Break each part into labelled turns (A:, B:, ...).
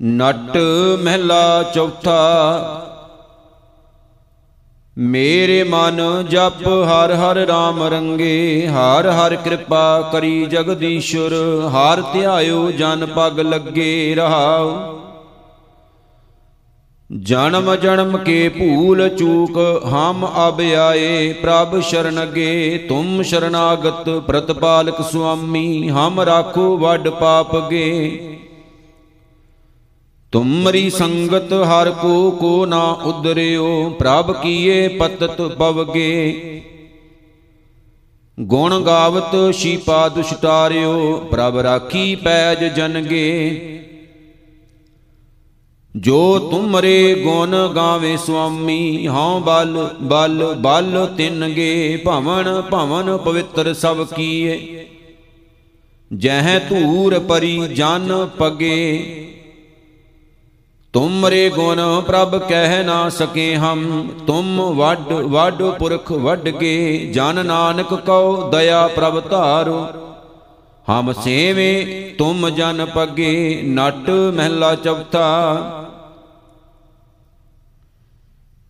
A: ਨਟ ਮਹਿਲਾ ਚੌਥਾ। ਮੇਰੇ ਮਨ ਜਪ ਹਰ ਹਰ RAM ਰੰਗੇ, ਹਰ ਹਰ ਕਿਰਪਾ ਕਰੀ ਜਗਦੀਸ਼ੁਰ, ਹਰ ਧਿਆਇਓ ਜਨ ਪਗ ਲੱਗੇ ਰਹਾਉ। ਜਨਮ ਜਨਮ ਕੇ ਭੂਲ ਚੂਕ ਹਮ ਅਬ ਆਏ, ਪ੍ਰਭ ਸ਼ਰਨਗੇ ਤੁਮ ਸ਼ਰਨਾਗਤ ਪ੍ਰਤਪਾਲਕ ਸੁਆਮੀ, ਹਮ ਰਾਖੋ ਵੱਡ ਪਾਪ ਗੇ ਤੁਮਰੀ ਸੰਗਤ ਹਰ ਕੋ ਕੋ ਨਾ ਉਦਰਿਓ, ਪ੍ਰਭ ਕੀਏ ਪਤਤ ਪਵਗੇ। ਗੁਣ ਗਾਵਤ ਸ਼ੀਪਾ ਦੁਸ਼ਟਾਰਿਓ, ਪ੍ਰਭ ਰਾਖੀ ਪੈਜ ਜਨਗੇ। ਜੋ ਤੁਮਰੇ ਗੁਣ ਗਾਵੇ ਸੁਆਮੀ, ਹਉ ਬਲ ਬਲ ਬਲ ਤਿੰਨਗੇ, ਭਵਨ ਭਵਨ ਪਵਿੱਤਰ ਸਭ ਕੀਏ। ਜਹ ਧੂਰ ਪਰੀ ਜਨ ਪਗੇ। ਤੁਮਰੇ ਗੁਣ ਪ੍ਰਭ ਕਹਿ ਨਾ ਸਕੇ ਹਮ, ਤੁਮ ਵੱਡ ਵੱਡ ਪੁਰਖ ਵੱਡ ਕੇ ਜਨ ਨਾਨਕ ਕਉ ਦਇਆ ਪ੍ਰਭ ਧਾਰੋ। ਹਮ ਸੇਵੇ ਤੁਮ ਜਨ ਪਗੇ ਨਟ ਮਹਿਲਾ ਚੌਥਾ।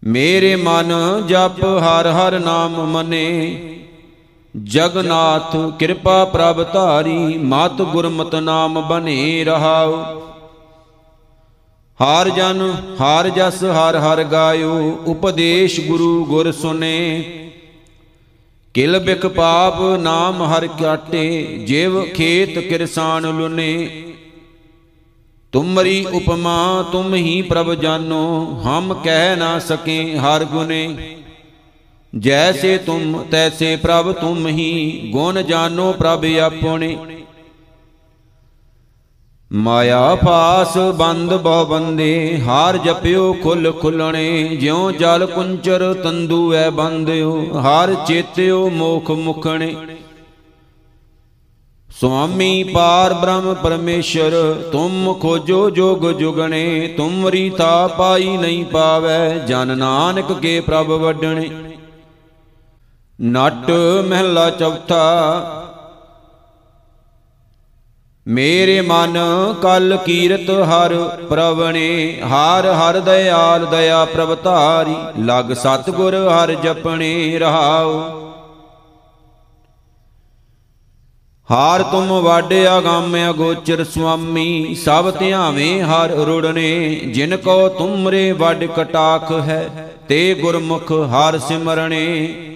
A: ਮੇਰੇ ਮਨ ਜਪ ਹਰ ਹਰ ਨਾਮ ਮਨੇ, ਜਗਨਾਥ ਕਿਰਪਾ ਪ੍ਰਭ ਧਾਰੀ, ਮਤ ਗੁਰਮਤਿ ਨਾਮ ਬਨੇ ਰਹਾਉ। ਹਰ ਜਨ, ਹਰ ਜਸ, ਹਰ ਹਰ ਗਾਇਓ, ਉਪਦੇਸ਼ ਗੁਰੂ ਗੁਰ ਸੁਨੇ। ਕਿਲ ਬਿਕ ਪਾਪ ਨਾਮ ਹਰ ਕਾਟੇ ਜਿਵ ਖੇਤ ਕਿਰਸਾਨ ਲੁਨੇ। ਤੁਮਰੀ ਉਪਮਾ ਤੁਮ ਹੀ ਪ੍ਰਭ ਜਾਨੋ, ਹਮ ਕਹਿ ਨਾ ਸਕੇ ਹਰ ਗੁਨੇ। ਜੈਸੇ ਤੁਮ, ਤੈਸੇ ਪ੍ਰਭ ਤੁਮ ਹੀ, ਗੁਣ ਜਾਨੋ ਪ੍ਰਭ ਆਪਣੇ। ਮਾਇਆ ਫਾਸ ਬੰਦ ਬਹੁ ਬੰਦੇ ਹਾਰ ਜਪਿਓ ਖੁੱਲ ਖੁੱਲਣੇ, ਜਿਉ ਜਲ ਕੁੰਚਰ ਤੰਦੂ ਐ ਬੰਦਿਓ, ਹਾਰ ਚੇਤਿਓ ਮੋਖ ਮੁਖਣੇ। ਸੁਆਮੀ ਪਾਰ ਬ੍ਰਹਮ ਪਰਮੇਸ਼ਰ, ਤੁਮ ਖੋਜੋ ਜੋਗ ਜੁਗਣੇ ਤੁਮਰੀ ਤਾ ਪਾਈ ਨਹੀਂ ਪਾਵੈ, ਜਨ ਨਾਨਕ ਕੇ ਪ੍ਰਭ ਵੱਡਣੇ ਨਟ ਮਹਿਲਾ ਚੌਥਾ ਮੇਰੇ ਮਨ ਕਲ ਕੀਰਤ ਹਰ ਪ੍ਰਵਣੇ, ਹਰ ਹਰ ਦਇਆਲ ਦਇਆ ਪ੍ਰਭ ਧਾਰੀ, ਲਗ ਸਤਗੁਰ ਹਰ ਜਪਣੇ ਰਹਾਉ। ਹਾਰ ਤੁਮ ਵਾਡੇ ਅਗੰਮ ਅਗੋਚਰ ਸੁਆਮੀ, ਸਭ ਧਿਆਵੇਂ ਹਰ ਰੁੜਨੇ, ਜਿਨ ਕੋ ਤੁਮਰੇ ਵੱਡ ਕਟਾਖ ਹੈ, ਤੇ ਗੁਰਮੁਖ ਹਰ ਸਿਮਰਣੇ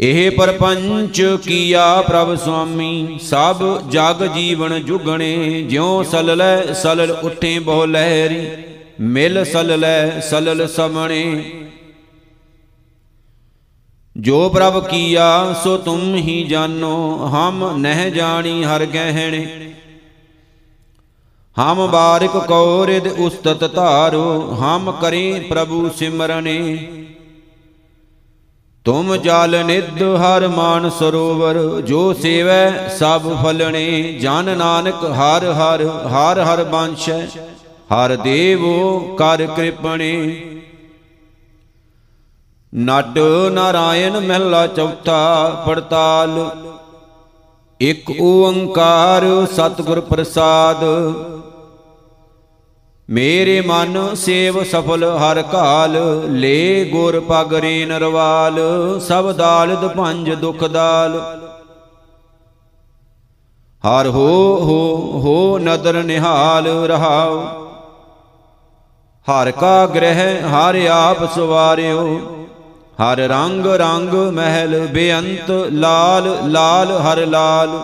A: ਇਹ ਪਰਪੰਚ ਕੀਆ ਪ੍ਰਭ ਸੁਆਮੀ, ਸਭ ਜਗ ਜੀਵਨ ਜੁਗਣੇ, ਜਿਉ ਸਲਲੈ ਸਲਲ ਉੱਠੇ ਬਹੁ ਲਹਿਰੀ, ਮਿਲ ਸਲਲੈ ਸਲਲ ਸਮਣੇ। ਜੋ ਪ੍ਰਭ ਕੀਆ, ਸੋ ਤੁਮ ਹੀ ਜਾਨੋ ਹਮ ਨਹਿ ਜਾਣੀ ਹਰ ਗਹਿਣੇ। ਹਮ ਬਾਰਿਕ ਕੋ ਰਿਦ ਉਸਤਤ ਧਾਰੋ, ਹਮ ਕਰੇ ਪ੍ਰਭੂ ਸਿਮਰਨੇ ਤੁਮ ਜਲ ਨਿਧ ਹਰ ਮਾਨ ਸਰੋਵਰ, ਜੋ ਸੇਵੈ ਸਭ ਫਲਣੇ, ਜਨ ਨਾਨਕ ਹਰ ਹਰ ਹਰ ਹਰ ਬਾਂਛੈ ਹਰ ਦੇਵੋ ਕਰ ਕਿਰਪਣੇ। ਨਟ ਨਾਰਾਇਣ ਮਹਿਲਾ ਚੌਥਾ ਪੜਤਾਲ, ਇਕ ਓੰਕਾਰ ਸਤਿਗੁਰ ਪ੍ਰਸਾਦ ਮੇਰੇ ਮਨ ਸੇਵ ਸਫਲ ਹਰ ਕਾਲ, ਲੇ ਗੁਰ ਪਗਰੇ ਨਰਵਾਲ ਸਭ ਦਾਲਦ ਪੰਜ ਦੁਖ ਦਾਲ। ਹਰ ਹੋ ਹੋ ਹੋ ਨਦਰ ਨਿਹਾਲ ਰਹਾਉ, ਹਰ ਕਾ ਗ੍ਰਹਿ ਹਰ ਆਪ ਸਵਾਰਿਓ, ਹਰ ਰੰਗ ਰੰਗ ਮਹਿਲ ਬੇਅੰਤ ਲਾਲ ਲਾਲ ਹਰ ਲਾਲ।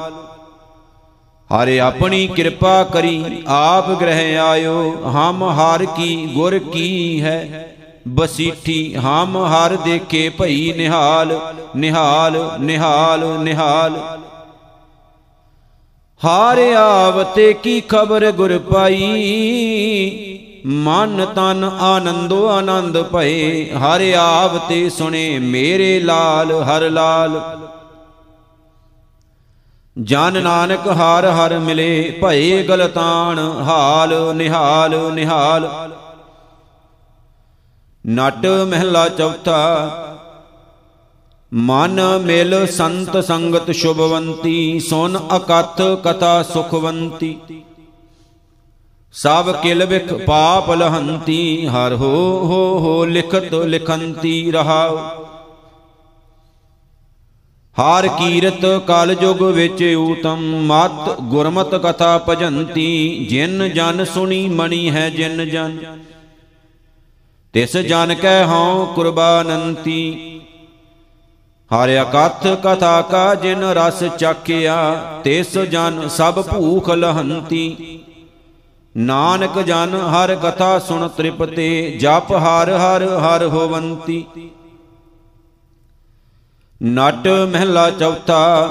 A: ਹਰੇ ਆਪਣੀ ਕਿਰਪਾ ਕਰੀ, ਆਪ ਗ੍ਰਹਿ ਆਇਓ। ਹਮ ਹਰ ਕੀ ਗੁਰ ਕੀ ਹੈ? ਬਸੀਠੀ, ਹਮ ਹਰ ਦੇਖੇ ਭਈ ਨਿਹਾਲ ਨਿਹਾਲ ਨਿਹਾਲ ਨਿਹਾਲ। ਹਾਰ ਆਵਤੇ ਕੀ ਖਬਰ ਗੁਰ ਪਾਈ? ਮਨ ਤਨ ਆਨੰਦੋ ਆਨੰਦ ਭਏ। ਹਰ ਆਵਤੇ ਸੁਣੇ ਮੇਰੇ ਲਾਲ, ਹਰ ਲਾਲ। ਜਨ ਨਾਨਕ ਹਰ ਹਰ ਮਿਲੇ, ਭਏ ਗਲਤਾਨ, ਹਾਲ ਨਿਹਾਲ ਨਿਹਾਲ। ਨਟ ਮਹਿਲਾ ਚੌਥਾ, ਮਨ ਮਿਲ ਸੰਤ ਸੰਗਤ ਸ਼ੁਭਵੰਤੀ, ਸੁਨ ਅਕਥ ਕਥਾ ਸੁਖਵੰਤੀ। ਸਭ ਕਿਲ ਵਿਖ ਪਾਪ ਲਹੰਤੀ, ਹਰ ਹੋ ਹੋ ਹੋ ਲਿਖਤ ਲਿਖੰਤੀ ਰਹਾਉ। ਹਾਰ ਕੀਰਤ ਕਲ ਯੁਗ ਵਿੱਚ ਊਤਮ ਮਤ, ਗੁਰਮਤ ਕਥਾ ਭਜੰਤੀ, ਜਿਨ ਜਨ ਸੁਣੀ ਮਣੀ ਹੈ ਜਿਨ ਜਨ। ਤਿਸ ਜਨ ਕੈ ਹਉ ਕੁਰਬਾਨੰਤੀ ਹਰ ਅਕਥ ਕਥਾ ਕਾ ਜਿਨ ਰਸ ਚਾਖਿਆ ਤਿਸ ਜਨ ਸਭ ਭੂਖ ਲਹੰਤੀ। ਨਾਨਕ ਜਨ ਹਰ ਕਥਾ ਸੁਣ ਤ੍ਰਿਪਤੇ, ਜਪ ਹਰ ਹਰ ਹਰ ਹੋਵੰਤੀ। ਨਟ ਮਹਿਲਾ ਚੌਥਾ,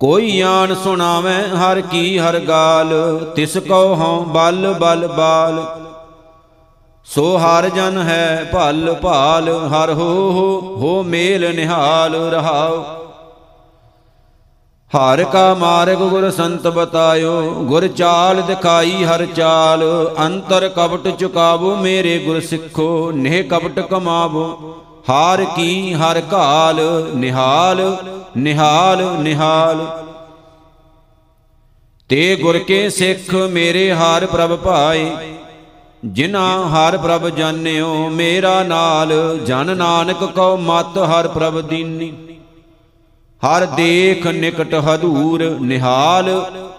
A: ਕੋਈ ਆਣ ਸੁਣਾਵੇਂ ਹਰ ਕੀ ਹਰ ਗਾਲ, ਤਿਸ ਕੋ ਹਉ ਬਲ ਬਲ ਬਾਲ। ਸੋ ਹਰ ਜਨ ਹੈ ਭਲ ਭਾਲ, ਹਰ ਹੋ ਹੋ ਹੋ ਮੇਲ ਨਿਹਾਲ ਰਹਾਉ। ਹਰ ਕਾ ਮਾਰਗ ਗੁਰ ਸੰਤ ਬਤਾਇਓ, ਗੁਰ ਚਾਲ ਦਿਖਾਈ ਹਰ ਚਾਲ। ਅੰਤਰ ਕਪਟ ਚੁਕਾਵੋ, ਮੇਰੇ ਗੁਰ ਸਿੱਖੋ, ਨਹਿ ਕਪਟ ਕਮਾਵੋ। ਹਾਰ ਕੀ ਹਰ ਘਾਲ ਨਿਹਾਲ ਨਿਹਾਲ ਨਿਹਾਲ। ਤੇ ਗੁਰ ਕੇ ਸਿੱਖ ਮੇਰੇ ਹਾਰ ਪ੍ਰਭ ਪਾਏ ਜਿਨਾ ਹਰ ਪ੍ਰਭ ਜਾਣਿਓ ਮੇਰਾ ਨਾਲ, ਜਨ ਨਾਨਕ ਕਉ ਮਤ ਹਰ ਪ੍ਰਭ ਦੀਨੀ। ਹਰ ਦੇਖ ਨਿਕਟ ਹਦੂਰ, ਨਿਹਾਲ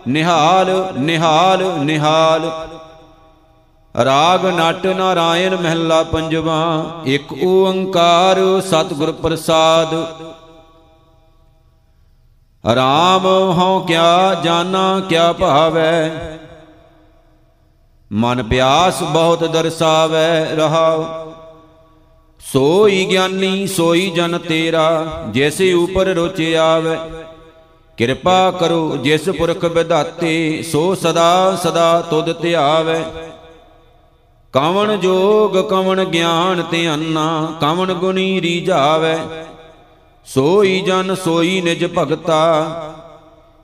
A: ਨਿਹਾਲ ਨਿਹਾਲ ਨਿਹਾਲ। ਰਾਗ ਨਟ ਨਾਰਾਇਣ ਮਹਿਲਾ ਪੰਜਵਾ, ਇੱਕ ਓੰਕਾਰ ਸਤਿਗੁਰ ਪ੍ਰਸਾਦ। ਰਾਮ ਹਉ ਕਿਆ ਜਾਣਾ ਕਿਆ ਭਾਵੈ, ਮਨ ਪਿਆਸ ਬਹੁਤ ਦਰਸਾਵੈ ਰਹਾਉ। ਸੋਈ ਗਿਆਨੀ ਸੋਈ ਜਨ ਤੇਰਾ, ਜਿਸ ਉਪਰ ਰੁਚ ਆਵੇ। ਕਿਰਪਾ ਕਰੋ ਜਿਸ ਪੁਰਖ ਵਿਧਾਤੇ, ਸੋ ਸਦਾ ਸਦਾ ਤੁਧ ਧਿਆਵੇ। ਕਵਣ ਜੋਗ, ਕਵਣ ਗਿਆਨ ਤੇ ਅੰਨਾ, ਕਵਣ ਗੁਣੀ ਰੀਝਾਵੇ। ਸੋਈ ਜਨ, ਸੋਈ ਨਿਜ ਭਗਤਾ,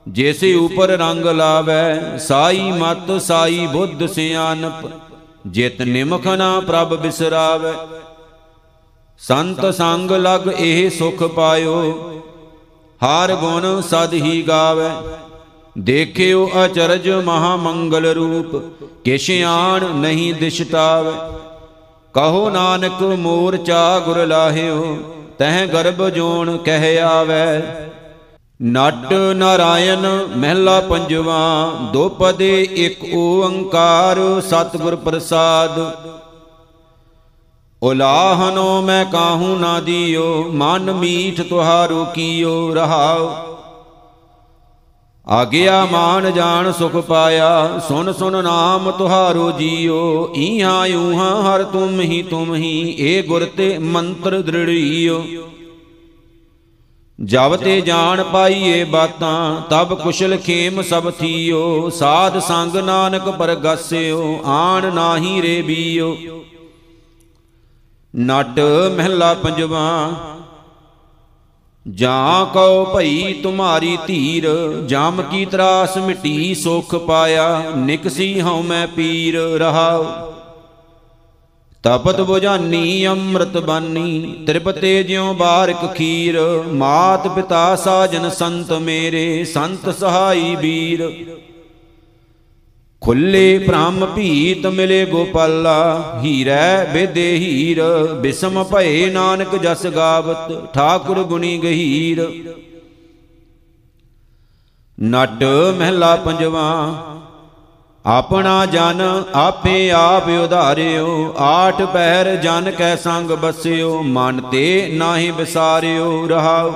A: ਜੇਸੇ ਉਪਰ ਰੰਗ ਲਾਵੇ। ਸਾਈ ਮਤ, ਸਾਈ ਬੁੱਧ ਸਿਆਨਪ ਜਿਤ ਨਿਮਖ ਨਾ ਪ੍ਰਭ ਬਿਸਰਾਵੇ। ਸੰਤ ਸੰਗ ਲਗ ਇਹ ਸੁਖ ਪਾਇਓ, ਹਰ ਗੁਣ ਸਦ ਹੀ ਗਾਵੇ। ਦੇਖਿਓ ਅਚਰਜ ਮਹਾ ਮੰਗਲ ਰੂਪ ਕਿਛ ਆਣ ਨਹੀਂ ਦਿਸ਼ਤਾਵੇ ਕਹੋ ਨਾਨਕ, ਮੂਰਚਾ ਗੁਰ ਲਾਹਿਓ, ਤਹ ਗਰਭ ਜੋਨ ਕਹਿ ਆਵੇ। ਨਟ ਨਾਰਾਇਣ ਮਹਿਲਾ ਪੰਜਵਾ, ਦੋ ਪਦੇ ਇੱਕ ਓੰਕਾਰ ਸਤਿਗੁਰ ਪ੍ਰਸਾਦ। ਉਲਾਹਨੋ ਮੈਂ ਕਾਹੂ ਨਾ ਦਿਓ, ਮਨ ਮੀਠ ਤੁਹਾਰੋ ਕੀਓ ਰਹਾਓ। ਆਗਿਆ ਮਾਨ ਜਾਣ ਸੁਖ ਪਾਇਆ। ਸੁਨ ਸੁਨ ਨਾਮ ਤੁਹਾਰੋ ਜੀਓ। ਈਹਾਂ ਊਹਾਂ ਹਰ ਤੁਮ ਹੀ ਤੁਮ ਹੀ ਏ ਗੁਰ ਤੇ ਮੰਤਰ ਦ੍ਰਿੜੀਓ। ਜਬ ਤੇ ਜਾਣ ਪਾਈਏ ਬਾਤਾਂ ਤਬ ਕੁਸ਼ਲ ਖੇਮ ਸਭ ਥੀਓ। ਸਾਧ ਸੰਗ ਨਾਨਕ ਪਰਗਾਸਿਓ ਆਣ ਨਾਹੀ ਰੇ ਬੀਓ ਨਟ ਮਹਿਲਾ ਪੰਜਵਾ ਜਾਂ ਕਉ ਭਈ ਤੁਮਾਰੀ ਧੀਰ, ਜਮ ਕੀ ਤਰਾਸ ਮਿਟੀ ਸੁਖ ਪਾਇਆ ਨਿਕਸੀ ਹਉ ਮੈਂ ਪੀਰ ਰਹਾਉ। ਤਪਤ ਬੁਝਾਨੀ ਅੰਮ੍ਰਿਤ ਬਾਨੀ, ਤ੍ਰਿਪਤੇ ਜਿਉ ਬਾਰਿਕ ਖੀਰ, ਮਾਤ ਪਿਤਾ ਸਾਜਨ ਸੰਤ ਮੇਰੇ, ਸੰਤ ਸਹਾਈ ਵੀਰ। ਖੁੱਲੇ ਭ੍ਰਮ ਭੀਤ ਮਿਲੇ ਗੋਪਾਲਾ, ਹੀਰੈ ਬੇਦੇ ਹੀਰ, ਬਿਸਮ ਭਏ ਨਾਨਕ ਜਸ ਗਾਵਤ, ਠਾਕੁਰ ਗੁਣੀ ਗਹੀਰ। ਨਟ ਮਹਿਲਾ ਪੰਜਵਾ, ਆਪਣਾ ਜਨ ਆਪੇ ਆਪ ਉਧਾਰਿਓ, ਆਠ ਪਹਿਰ ਜਨ ਕੈ ਸੰਗ ਬਸਿਓ, ਮਨ ਤੇ ਨਾਹੀ ਵਿਸਾਰਿਓ ਰਹਾਓ।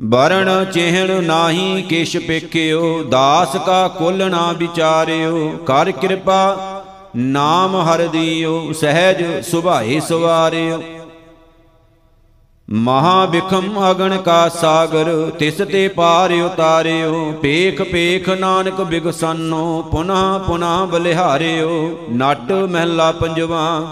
A: ਬਰਣ ਚਿਹਣ ਨਾਹੀ ਕਿਛ ਪੇਖਿਓ, ਦਾਸ ਕਾ ਕੁਲ ਨਾ ਵਿਚਾਰਿਓ। ਕਰ ਕਿਰਪਾ, ਨਾਮ ਹਰ ਦਿਓ, ਸਹਿਜ ਸੁਭਾਏ ਸਵਾਰਿਓ। ਮਹਾ ਬਿਖਮ ਅਗਣ ਕਾ ਸਾਗਰ, ਤਿਸ ਤੇ ਪਾਰ ਉਤਾਰਿਓ। ਪੇਖ ਪੇਖ ਨਾਨਕ ਬਿਗਸਨੋ, ਪੁਨਾ ਪੁਨਾ ਬਲਿਹਾਰਿਓ। ਨਟ ਮਹਿਲਾ ਪੰਜਵਾ